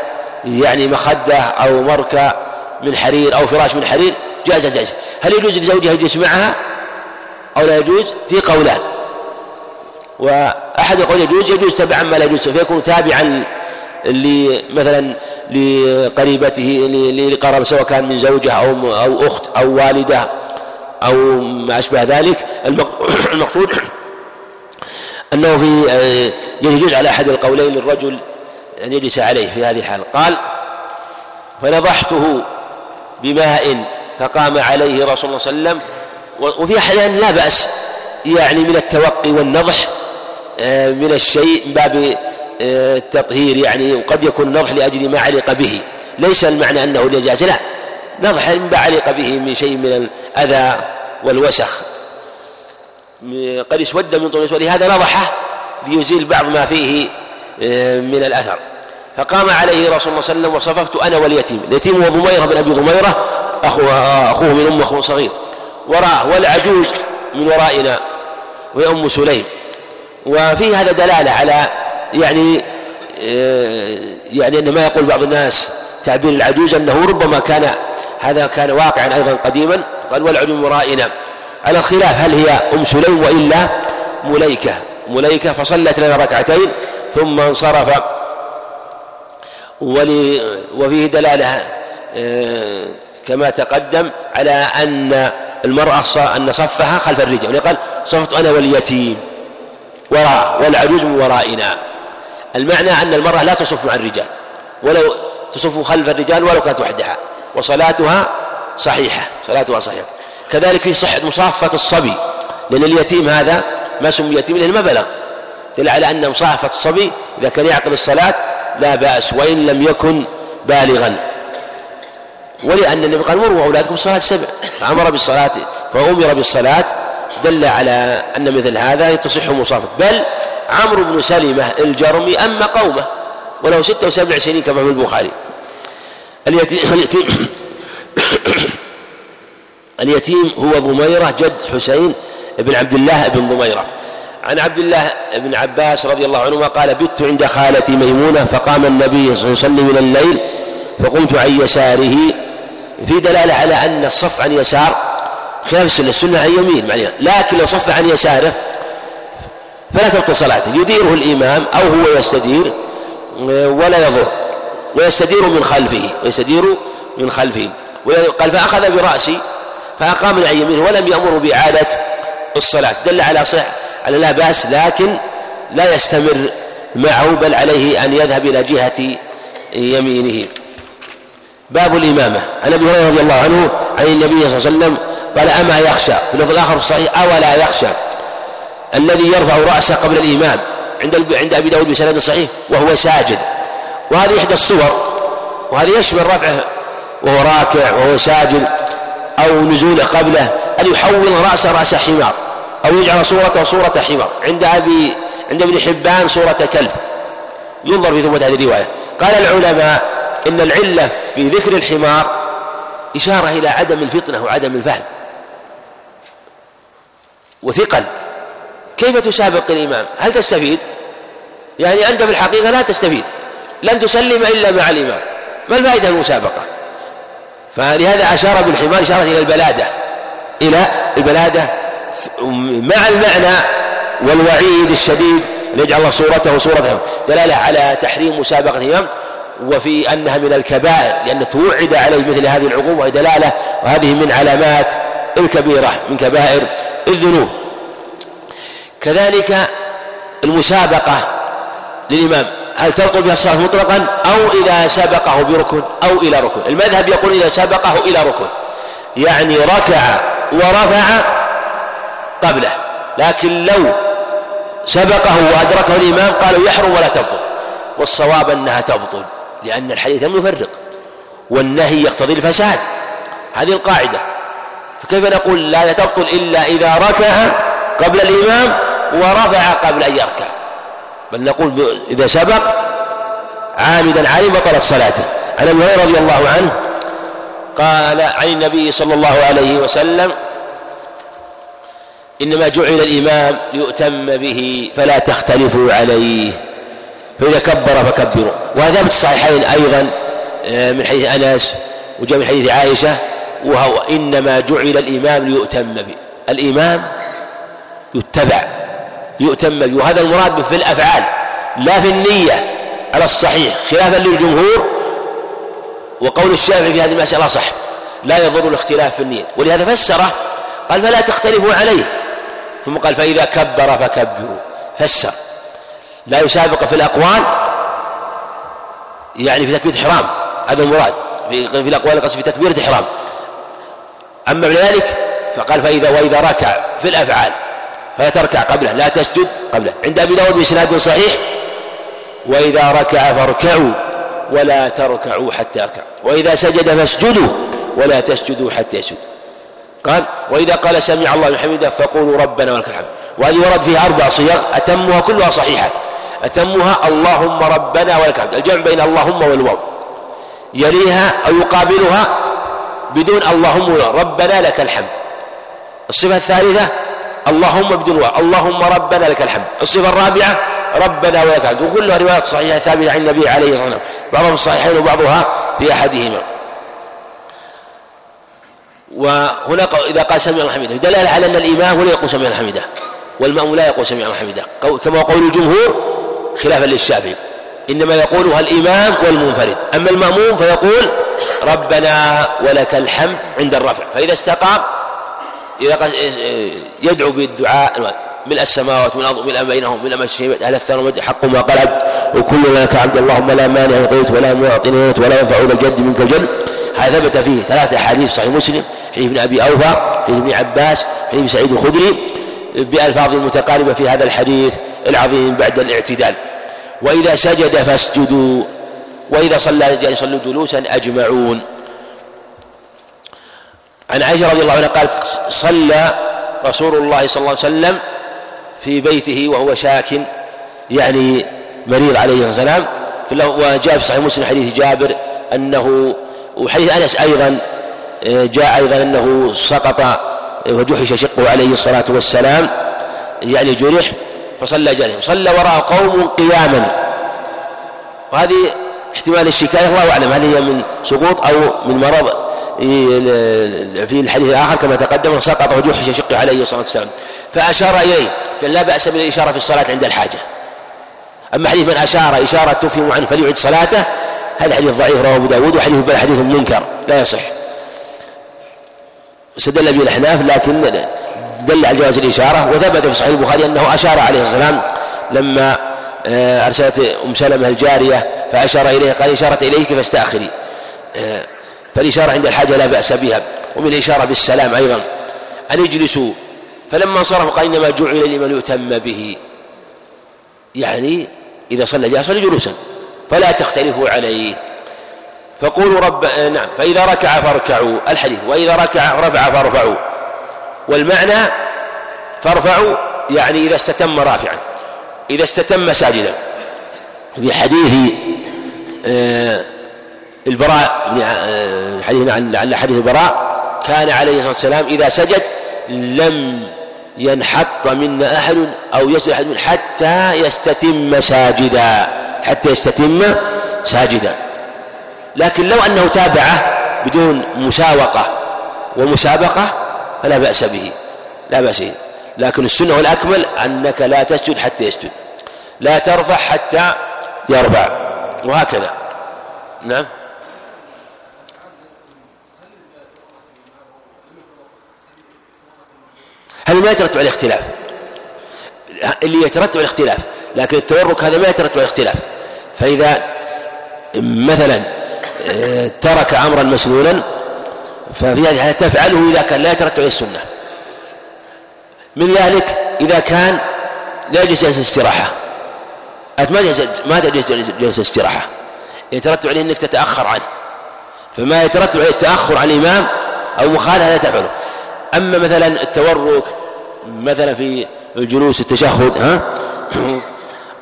يعني مخدة أو مركة من حرير أو فراش من حرير جاز جاز هل يجوز لزوجها يجلس معها؟ أو لا يجوز؟ في قولان. وأحد يقول يجوز يجوز تبعا ما لا يجوز فيكون تابعا مثلا لقريبته لقرب سواء كان من زوجة أو أو أخت أو والدة أو ما أشبه ذلك. المقصود أنه في آه، يجوز على أحد القولين للرجل أن يجلس عليه في هذه الحال. قال فنضحته بماء فقام عليه رسول الله صلى الله عليه وسلم وفي أحيان لا بأس يعني من التوقي والنضح آه، من الشيء من باب التطهير يعني وقد يكون النضح لأجل ما علق به. ليس المعنى أنه نجاسة لا نضح ما علق به من شيء من الأذى والوسخ. قد اسود من طول الاسود لهذا نضحه ليزيل بعض ما فيه آه، من الأثر. فقام عليه رسول الله صلى الله عليه وسلم وصففت أنا واليتيم. اليتيم هو ضميرة بن أبي ضميرة اخوه أخوه من ام اخوه صغير. وراه والعجوز من ورائنا وهي أم سليم. وفي هذا دلالة على يعني آه، يعني ان ما يقول بعض الناس تعبير العجوز أنه ربما كان هذا كان واقعا أيضا قديما. قال والعجوز من ورائنا على خلاف هل هي أم سليم وإلا مليكة؟ مليكة فصلت لنا ركعتين ثم انصرف. ولي وفيه دلالة آه، كما تقدم على أن المرأة أن صفها خلف الرجال. قال صفت أنا واليتيم. وراء والعجوز من ورائنا. المعنى أن المرأة لا تصف مع الرجال ولو تصف خلف الرجال ولو كانت وحدها وصلاتها صحيحة صلاتها صحيحة. كذلك في صحة مصافة الصبي لأن اليتيم هذا ما سمي يتيم لأنه ما بلغ. دل على أن مصافة الصبي إذا كان يعقل الصلاة لا بأس وإن لم يكن بالغا. ولأن النبي قال مروا أولادكم الصلاة السبع فأمر بالصلاة فأمر بالصلاة دل على أن مثل هذا تصح مصافة. بل عمرو بن سلمة الجرمي أما قومه وله ستة وسبع سنين كما في البخاري. اليتيم, اليتيم هو ضميرة جد حسين بن عبد الله بن ضميرة. عن عبد الله بن عباس رضي الله عنهما قال بت عند خالتي ميمونة فقام النبي صلى الله عليه وسلم من الليل فقمت عن يساره في دلالة على أن الصف عن يسار خلاف السنة. السنة عن يمين لكن لو صف عن يساره فلا تبطل صلاته يديره الإمام أو هو يستدير ولا يضر. ويستدير من خلفه ويستدير من خلفه. قال فأخذ برأسي فأقام عن يمينه ولم يأمره بإعادة الصلاة. دل على صح على لا بأس لكن لا يستمر معه بل عليه أن يذهب إلى جهة يمينه. باب الإمامة. عن أبي هريرة رضي الله عنه عن النبي صلى الله عليه وسلم قال أما يخشى. في اللفظ الآخر في الصحيح أولا يخشى. الذي يرفع رأسه قبل الإمام عند عند أبي داود بسند صحيح وهو ساجد. وهذه إحدى الصور وهذا يشمل رفعه وهو راكع وهو ساجد أو نزوله قبله أن يحول رأسه رأس حمار أو يجعل صورته صورة حمار. عند أبي عند ابن حبان صورة كلب. ينظر في ثبوت هذه الرواية. قال العلماء إن العلة في ذكر الحمار إشارة إلى عدم الفطنة وعدم الفهم. وثقل. كيف تسابق الإمام هل تستفيد؟ يعني أنت في الحقيقة لا تستفيد. لن تسلم إلا مع الإمام ما الفائدة المسابقة؟ فلهذا أشار بالحمار إشارة إلى البلادة إلى البلادة مع المعنى والوعيد الشديد أن يجعل الله صورته صورته دلالة على تحريم مسابقة الإمام وفي أنها من الكبائر لأن توعد عليه مثل هذه العقوبة دلالة وهذه من علامات الكبيرة من كبائر الذنوب. كذلك المسابقة للإمام. هل تبطل بها الصلاة مطلقا أو إذا سبقه بركن أو إلى ركن؟ المذهب يقول إذا سبقه إلى ركن. يعني ركع ورفع قبله. لكن لو سبقه وأدركه الإمام قالوا يحرم ولا تبطل. والصواب أنها تبطل لأن الحديث لم يفرق. والنهي يقتضي الفساد. هذه القاعدة. فكيف نقول لا تبطل إلا إذا ركع قبل الإمام؟ ورفع قبل أن يركع. بل نقول إذا سبق عامدا عليه بطلت صلاته. عن أبي هريرة رضي الله عنه قال عن النبي صلى الله عليه وسلم إنما جعل الإمام ليؤتم به فلا تختلفوا عليه فإذا كبر فكبروا. وهذا في الصحيحين أيضا آه، من حديث أنس وجاء من حديث عائشة وهو إنما جعل الإمام ليؤتم به. الإمام يتبع. يؤتم به. وهذا المراد في الأفعال لا في النية على الصحيح خلافا للجمهور. وقول الشافعي في هذه المسألة صح لا يضر الاختلاف في النية. ولهذا فسره قال فلا تختلفوا عليه. ثم قال فإذا كبر فكبروا. فسر. لا يسابق في الأقوال يعني في تكبيرة إحرام. هذا المراد. في, في الأقوال القصد في تكبيرة إحرام. أما بعد ذلك فقال فإذا وإذا ركع في الأفعال فلا تركع قبله لا تسجد قبله. عند أبي داود بإسناد صحيح وإذا ركع فاركعوا ولا تركعوا حتى يركع. وإذا سجد فاسجدوا ولا تسجدوا حتى يسجد. قال وإذا قال سمع الله لمن فقولوا ربنا ولك الحمد. وهذه ورد فيها أربع صيغ أتمها كلها صحيحة. أتمها اللهم ربنا ولك الحمد. الجمع بين اللهم والواو. يليها أو يقابلها بدون اللهم ربنا لك الحمد. الصفة الثالثة اللهم بدون واو اللهم ربنا لك الحمد. الصفة الرابعة ربنا ولك الحمد. وكلها روايات صحيحة ثابتة عن النبي عليه الصلاة والسلام. بعضها في الصحيحين وبعضها في أحدهما. وهنا إذا قال سمع الله حميده دلالة على أن الإمام هنا يقول سمع الله حميده والمأموم لا يقول سمع الله حميده كما قول الجمهور خلافا للشافعي. إنما يقولها الإمام والمنفرد أما المأموم فيقول ربنا ولك الحمد عند الرفع. فإذا استقام إذا يدعو بالدعاء ملء السماوات والأرض ملء بينهم ملء ما الشيء أهل الثناء حق ما قلب وكل لك عبد اللهم لا مانع وطيت ولا معطي ولا ينفع ذا الجد منك الجد. هذا ثبت فيه ثلاثة أحاديث صحيح مسلم حديث ابن أبي أوفى حديث ابن عباس حديث سعيد الخدري بألفاظ متقاربة في هذا الحديث العظيم بعد الاعتدال. وإذا سجد فاسجدوا وإذا صلى يصلوا جلوسا أجمعون. عن عائشة رضي الله عنها قالت صلى رسول الله صلى الله عليه وسلم في بيته وهو شاك يعني مريض عليه الصلاة والسلام. وجاء في صحيح مسلم حديث جابر أنه وحديث أنس أيضا آه، جاء أيضا أنه سقط وجحش شقه عليه الصلاة والسلام يعني جرح فصلى جانب صلى وراء قوم قياما. وهذه احتمال الشكاية الله أعلم هل هي من سقوط أو من مرض. في الحديث الآخر كما تقدم سقط وجحش شقه عليه الصلاة والسلام. فأشار إليه فلا بأس بالإشارة في الصلاة عند الحاجة. أما حديث من أشار إشارة تفهم عنه فليعد صلاته هذا حديث ضعيف رواه أبو داود وحديث بل حديث منكر لا يصح. استدل به الأحناف لكن دل على جواز الإشارة وثبت في صحيح البخاري أنه أشار عليه الصلاة والسلام لما آه، أرسلت أم سلمة الجارية فأشار إليه قال إشارة إليك فاستأخري. آه، فالإشارة عند الحاجة لا بأس بها ومن الإشارة بالسلام أيضا. أن يجلسوا. فلما انصرفوا قال إنما جعل لمن يؤتم به. يعني إذا صلى جالسا جلوسا فلا تختلفوا عليه. فقولوا رب آه، نعم. فإذا ركع فاركعوا. الحديث وإذا ركع رفع فارفعوا. والمعنى فارفعوا يعني إذا استتم رافعا. إذا استتم ساجدا. في حديث آه، البراء بن آه، حديث لعل حديث البراء كان عليه الصلاة والسلام إذا سجد لم ينحط منا أحد أو يسجد أحد حتى يستتم ساجدا حتى يستتم ساجدا. لكن لو أنه تابعه بدون مساوقة ومسابقة فلا بأس به لا بأس به. لكن السنة والأكمل أنك لا تسجد حتى يسجد لا ترفع حتى يرفع وهكذا. نعم. هذا ما يترتب على الاختلاف. اللي يترتب على الاختلاف لكن التورك هذا ما يترتب على الاختلاف. فإذا مثلا آه، ترك أمرا مسنونا ففي هذه الحالة تفعله إذا كان لا يترتب عليه السنة. من ذلك إذا كان لا يجلس جلسة استراحة أنت ما ما تجلس جلسة استراحة يترتب عليه أنك تتأخر عنه. فما يترتب عليه التأخر عن الإمام أو مخالفة لا تفعله. أما مثلا التورك مثلا في الجلوس التشهد ها؟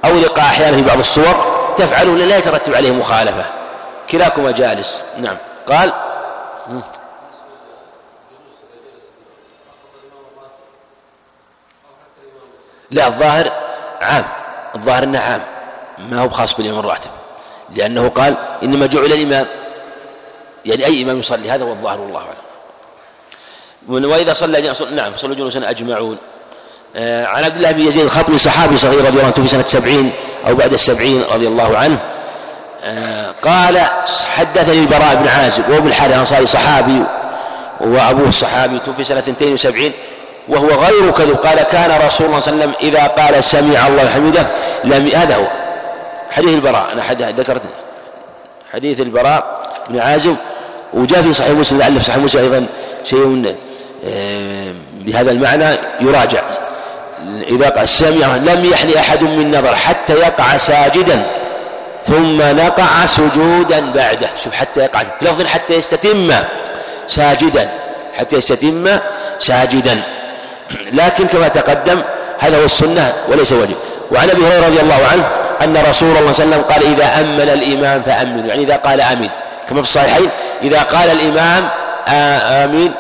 أو لقاء أحيانا في بعض الصور تفعله لا يترتب عليه مخالفة؟ كلاكما جالس نعم. قال لا الظاهر عام الظاهر إنه عام ما هو خاص بالإمام الراتب لأنه قال إنما جعل الإمام يعني أي إمام يصلي هذا هو الظاهر والله أعلم. وإذا صلى نعم صلوا جلوسا أجمعون. آه عن عبد الله بن يزيد الخطمي صحابي صغير رضي الله عنه في سنة سبعين أو بعد السبعين رضي الله عنه. آه قال حدثني البراء بن عازب وابو الحارث الأنصاري صحابي وابوه الصحابي توفي سنة 72 وهو غير كذب قال كان رسول الله صلى الله عليه وسلم إذا قال سمع الله حمده لم هذا هو حديث البراء أنا ذكرت حديث البراء بن عازب وجاء في صحيح مسلم لعل في صحيح مسلم أيضا شيء آه، بهذا المعنى يراجع. إذا قال سمع لم يحن أحد من نظر حتى يقع ساجدا ثم نقع سجودا بعده. شوف حتى يقع لفظ حتى يستتم ساجدا حتى يستتم ساجدا. لكن كما تقدم هذا هو السنة وليس واجب. وعن أبي هريرة رضي الله عنه أن رسول الله صلى الله عليه وسلم قال إذا أمن الامام فأمنوا يعني إذا قال آمين. كما في الصحيحين إذا قال الامام آمين.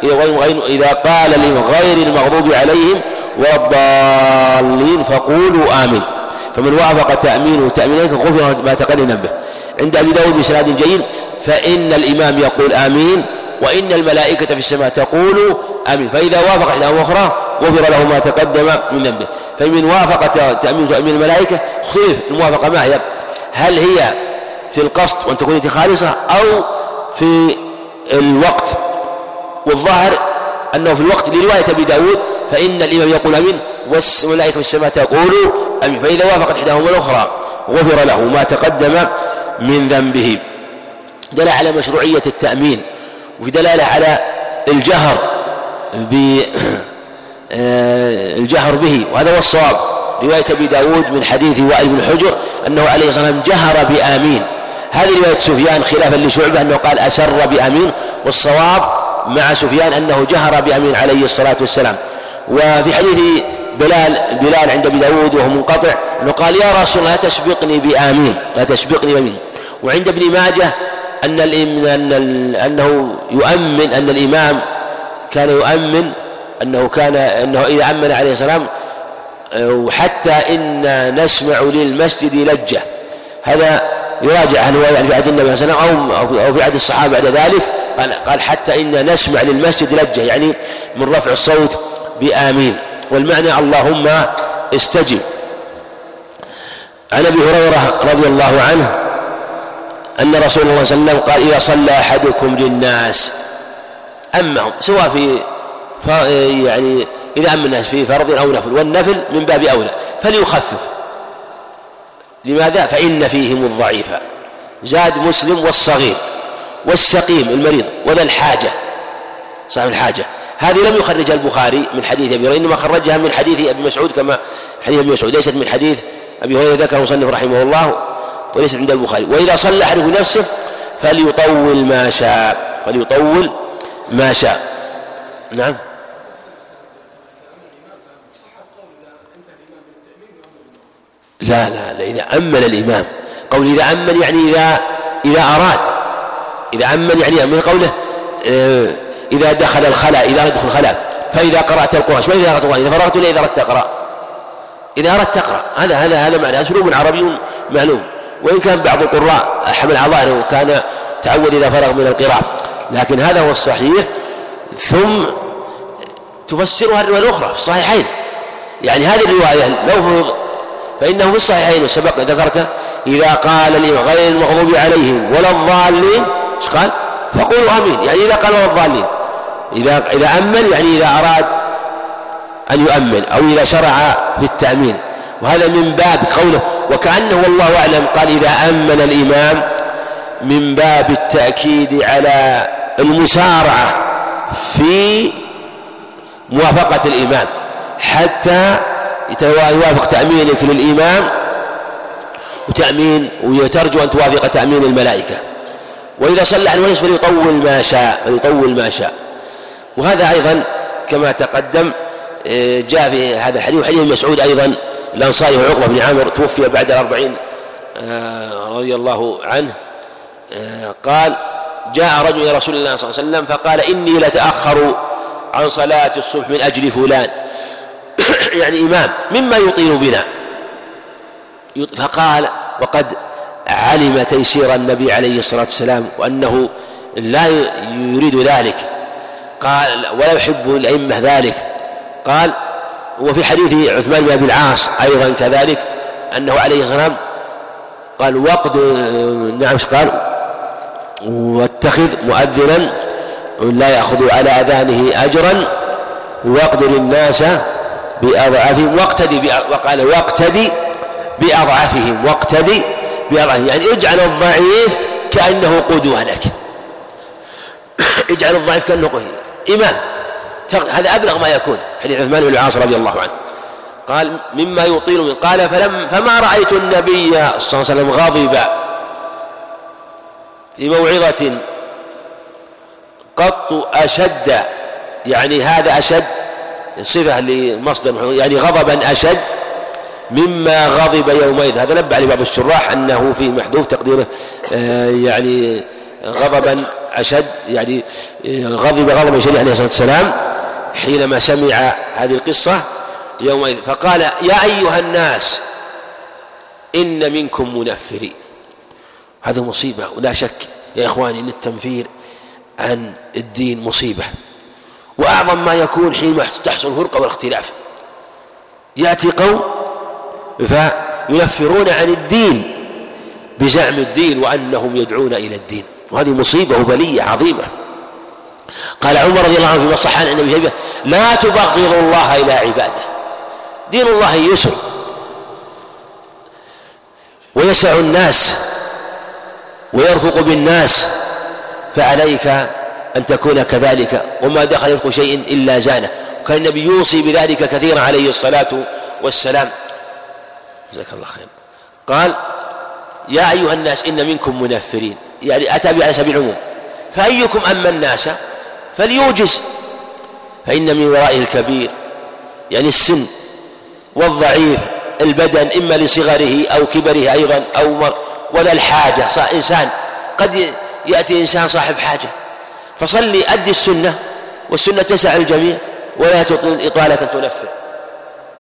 إذا قال الامام غير المغضوب عليهم والضالين فقولوا آمين. فمن وافق تامينه تامينك غفر ما تقدم به. عند أبي داود بسناد جيد فإن الإمام يقول آمين وإن الملائكة في السماء تقول آمين. فإذا وافق إحدى أخرى غفر له ما تقدم من ذنبه. فمن وافق تأمين تأمين الملائكة اختلف الموافقة ما هي هل هي في القصد وأن تكون خالصة أو في الوقت؟ والظاهر أنه في الوقت لرواية أبي داود فإن الإمام يقول أمين والملائكة في السماء تقول أمين فإذا وافقت إحداهما الأخرى غفر له ما تقدم من ذنبه. دل على مشروعية التأمين وفي دلالة على الجهر ب آه، الجهر به وهذا هو الصواب. رواية أبي داود من حديث وائل بن حجر أنه عليه الصلاة والسلام جهر بآمين. هذه رواية سفيان خلافا لشعبة أنه قال أسر بآمين والصواب مع سفيان أنه جهر بآمين عليه الصلاة والسلام. وفي حديث بلال بلال عند أبي داود وهو منقطع أنه قال يا رسول الله لا تسبقني بآمين لا تسبقني بآمين. وعند ابن ماجه أن أن أنه يؤمن أن الإمام كان يؤمن أنه كان أنه إذا أمن عليه السلام وحتى إن نسمع للمسجد لجة. هذا يراجع هل هو يعني في عهد النبي صلى الله عليه وسلم أو في عهد الصحابة بعد ذلك قال قال حتى إن نسمع للمسجد لجة يعني من رفع الصوت بآمين. والمعنى اللهم استجب. عن أبي هريرة رضي الله عنه أن رسول الله صلى الله عليه وسلم قال إذا صلى أحدكم للناس امهم سواء في يعني إذا أم الناس في فرض أو نفل والنفل من باب أولى فليخفف. لماذا؟ فإن فيهم الضعيف زاد مسلم والصغير. والسقيم المريض وذا الحاجة صاحب الحاجة. هذه لم يخرجها البخاري من حديث أبي هريرة إنما خرجها من حديث أبي مسعود كما حديث أبي مسعود ليست من حديث أبي هريرة ذكر المصنف رحمه الله وليست عند البخاري. وإذا صلى أحدكم نفسه فليطول ما شاء فليطول ما شاء. نعم. لا لا لا إذا أمن الإمام. قول إذا أمن يعني إذا إذا أراد. إذا أمن يعني من قوله آه، إذا دخل الخلاء إذا أردت الخلاء فإذا قرأت القرآن ما إذا قرأت القرآن؟ إذا فرغت إذا أردت تقرأ. إذا أردت تقرأ هذا هذا هذا معنى أسلوب عربي معلوم. وإن كان بعض القراء حمل على ظاهره وكان تعود إذا فرغ من القراءة. لكن هذا هو الصحيح. ثم تفسرها الرواية الأخرى في الصحيحين. يعني هذه الرواية لو فإنه في الصحيحين سبق ذكرته إذا قال الإمام غير المغضوب عليهم ولا الضالين إيش قال؟ فقولوا آمين. يعني إذا قال ولا الضالين إذا إذا أمن يعني إذا أراد أن يؤمن أو إذا شرع في التأمين. وهذا من باب قوله وكأنه والله أعلم قال إذا أمن الإمام من باب التأكيد على المسارعه في موافقة الإمام. حتى يوافق تأمينك للإمام وتأمين وترجو أن توافق تأمين الملائكة. وإذا صلى على الوجه فليطول ما شاء فليطول ما شاء. وهذا أيضا كما تقدم آه، جاء في هذا الحديث وحديث مسعود أيضا الأنصاري عقبة بن عامر توفي بعد الأربعين آه، رضي الله عنه آه، قال جاء رجل إلى رسول الله صلى الله عليه وسلم فقال إني لتأخر عن صلاة الصبح من أجل فلان. يعني إمام مما يطيل بنا. فقال وقد علم تيسير النبي عليه الصلاة والسلام وأنه لا يريد ذلك. قال ولا يحب الأئمة ذلك. قال وفي حديث عثمان بن أبي العاص أيضا كذلك أنه عليه الصلاة والسلام قال وقد نعم قال؟ واتخذ مؤذنا لا يأخذ على أذانه أجرا واقدر الناس بأضعافهم واقتدي وقال واقتدي بأضعافهم واقتدي بأضعافه يعني اجعل الضعيف كأنه قدوة لك اجعل الضعيف كأنه قدوة إمام. هذا أبلغ ما يكون. حديث عثمان بن العاص رضي الله عنه. قال مما يطيل من قال فلم فما رأيت النبي صلى الله عليه وسلم غضبا في موعظة قط أشد. يعني هذا أشد. صفة لمصدر يعني غضبا أشد. مما غضب يومئذ. هذا نبه لبعض الشراح أنه فيه محذوف تقديره آه، يعني غضبا أشد يعني آه، غضب غضبا شديدا عليه الصلاة والسلام حينما سمع هذه القصة يومئذ. فقال يا أيها الناس إن منكم منفرين. هذا مصيبة ولا شك يا إخواني أن التنفير عن الدين مصيبة. وأعظم ما يكون حينما تحصل الفرقة والاختلاف يأتي قوم فينفرون عن الدين بزعم الدين وأنهم يدعون إلى الدين. وهذه مصيبة وبلية عظيمة. قال عمر رضي الله عنه فيما صح عن النبي شيبة لا تبغضوا الله إلى عباده. دين الله يسر. ويسع الناس. ويرفق بالناس. فعليك أن تكون كذلك. وما دخل يفق شيء إلا زانه. وكان النبي يوصي بذلك كثيرا عليه الصلاة والسلام. جزاك الله خير. قال يا أيها الناس إن منكم منفرين. يعني أتى على سبيل العموم. فأيكم أما الناس فليوجز. فإن من ورائه الكبير يعني السن والضعيف البدن إما لصغره أو كبره أيضا أو مر ولا الحاجة. إنسان قد يأتي إنسان صاحب حاجة. فصلي أدي السنة والسنة تسع الجميع ولا تطيل إطالة تنفر.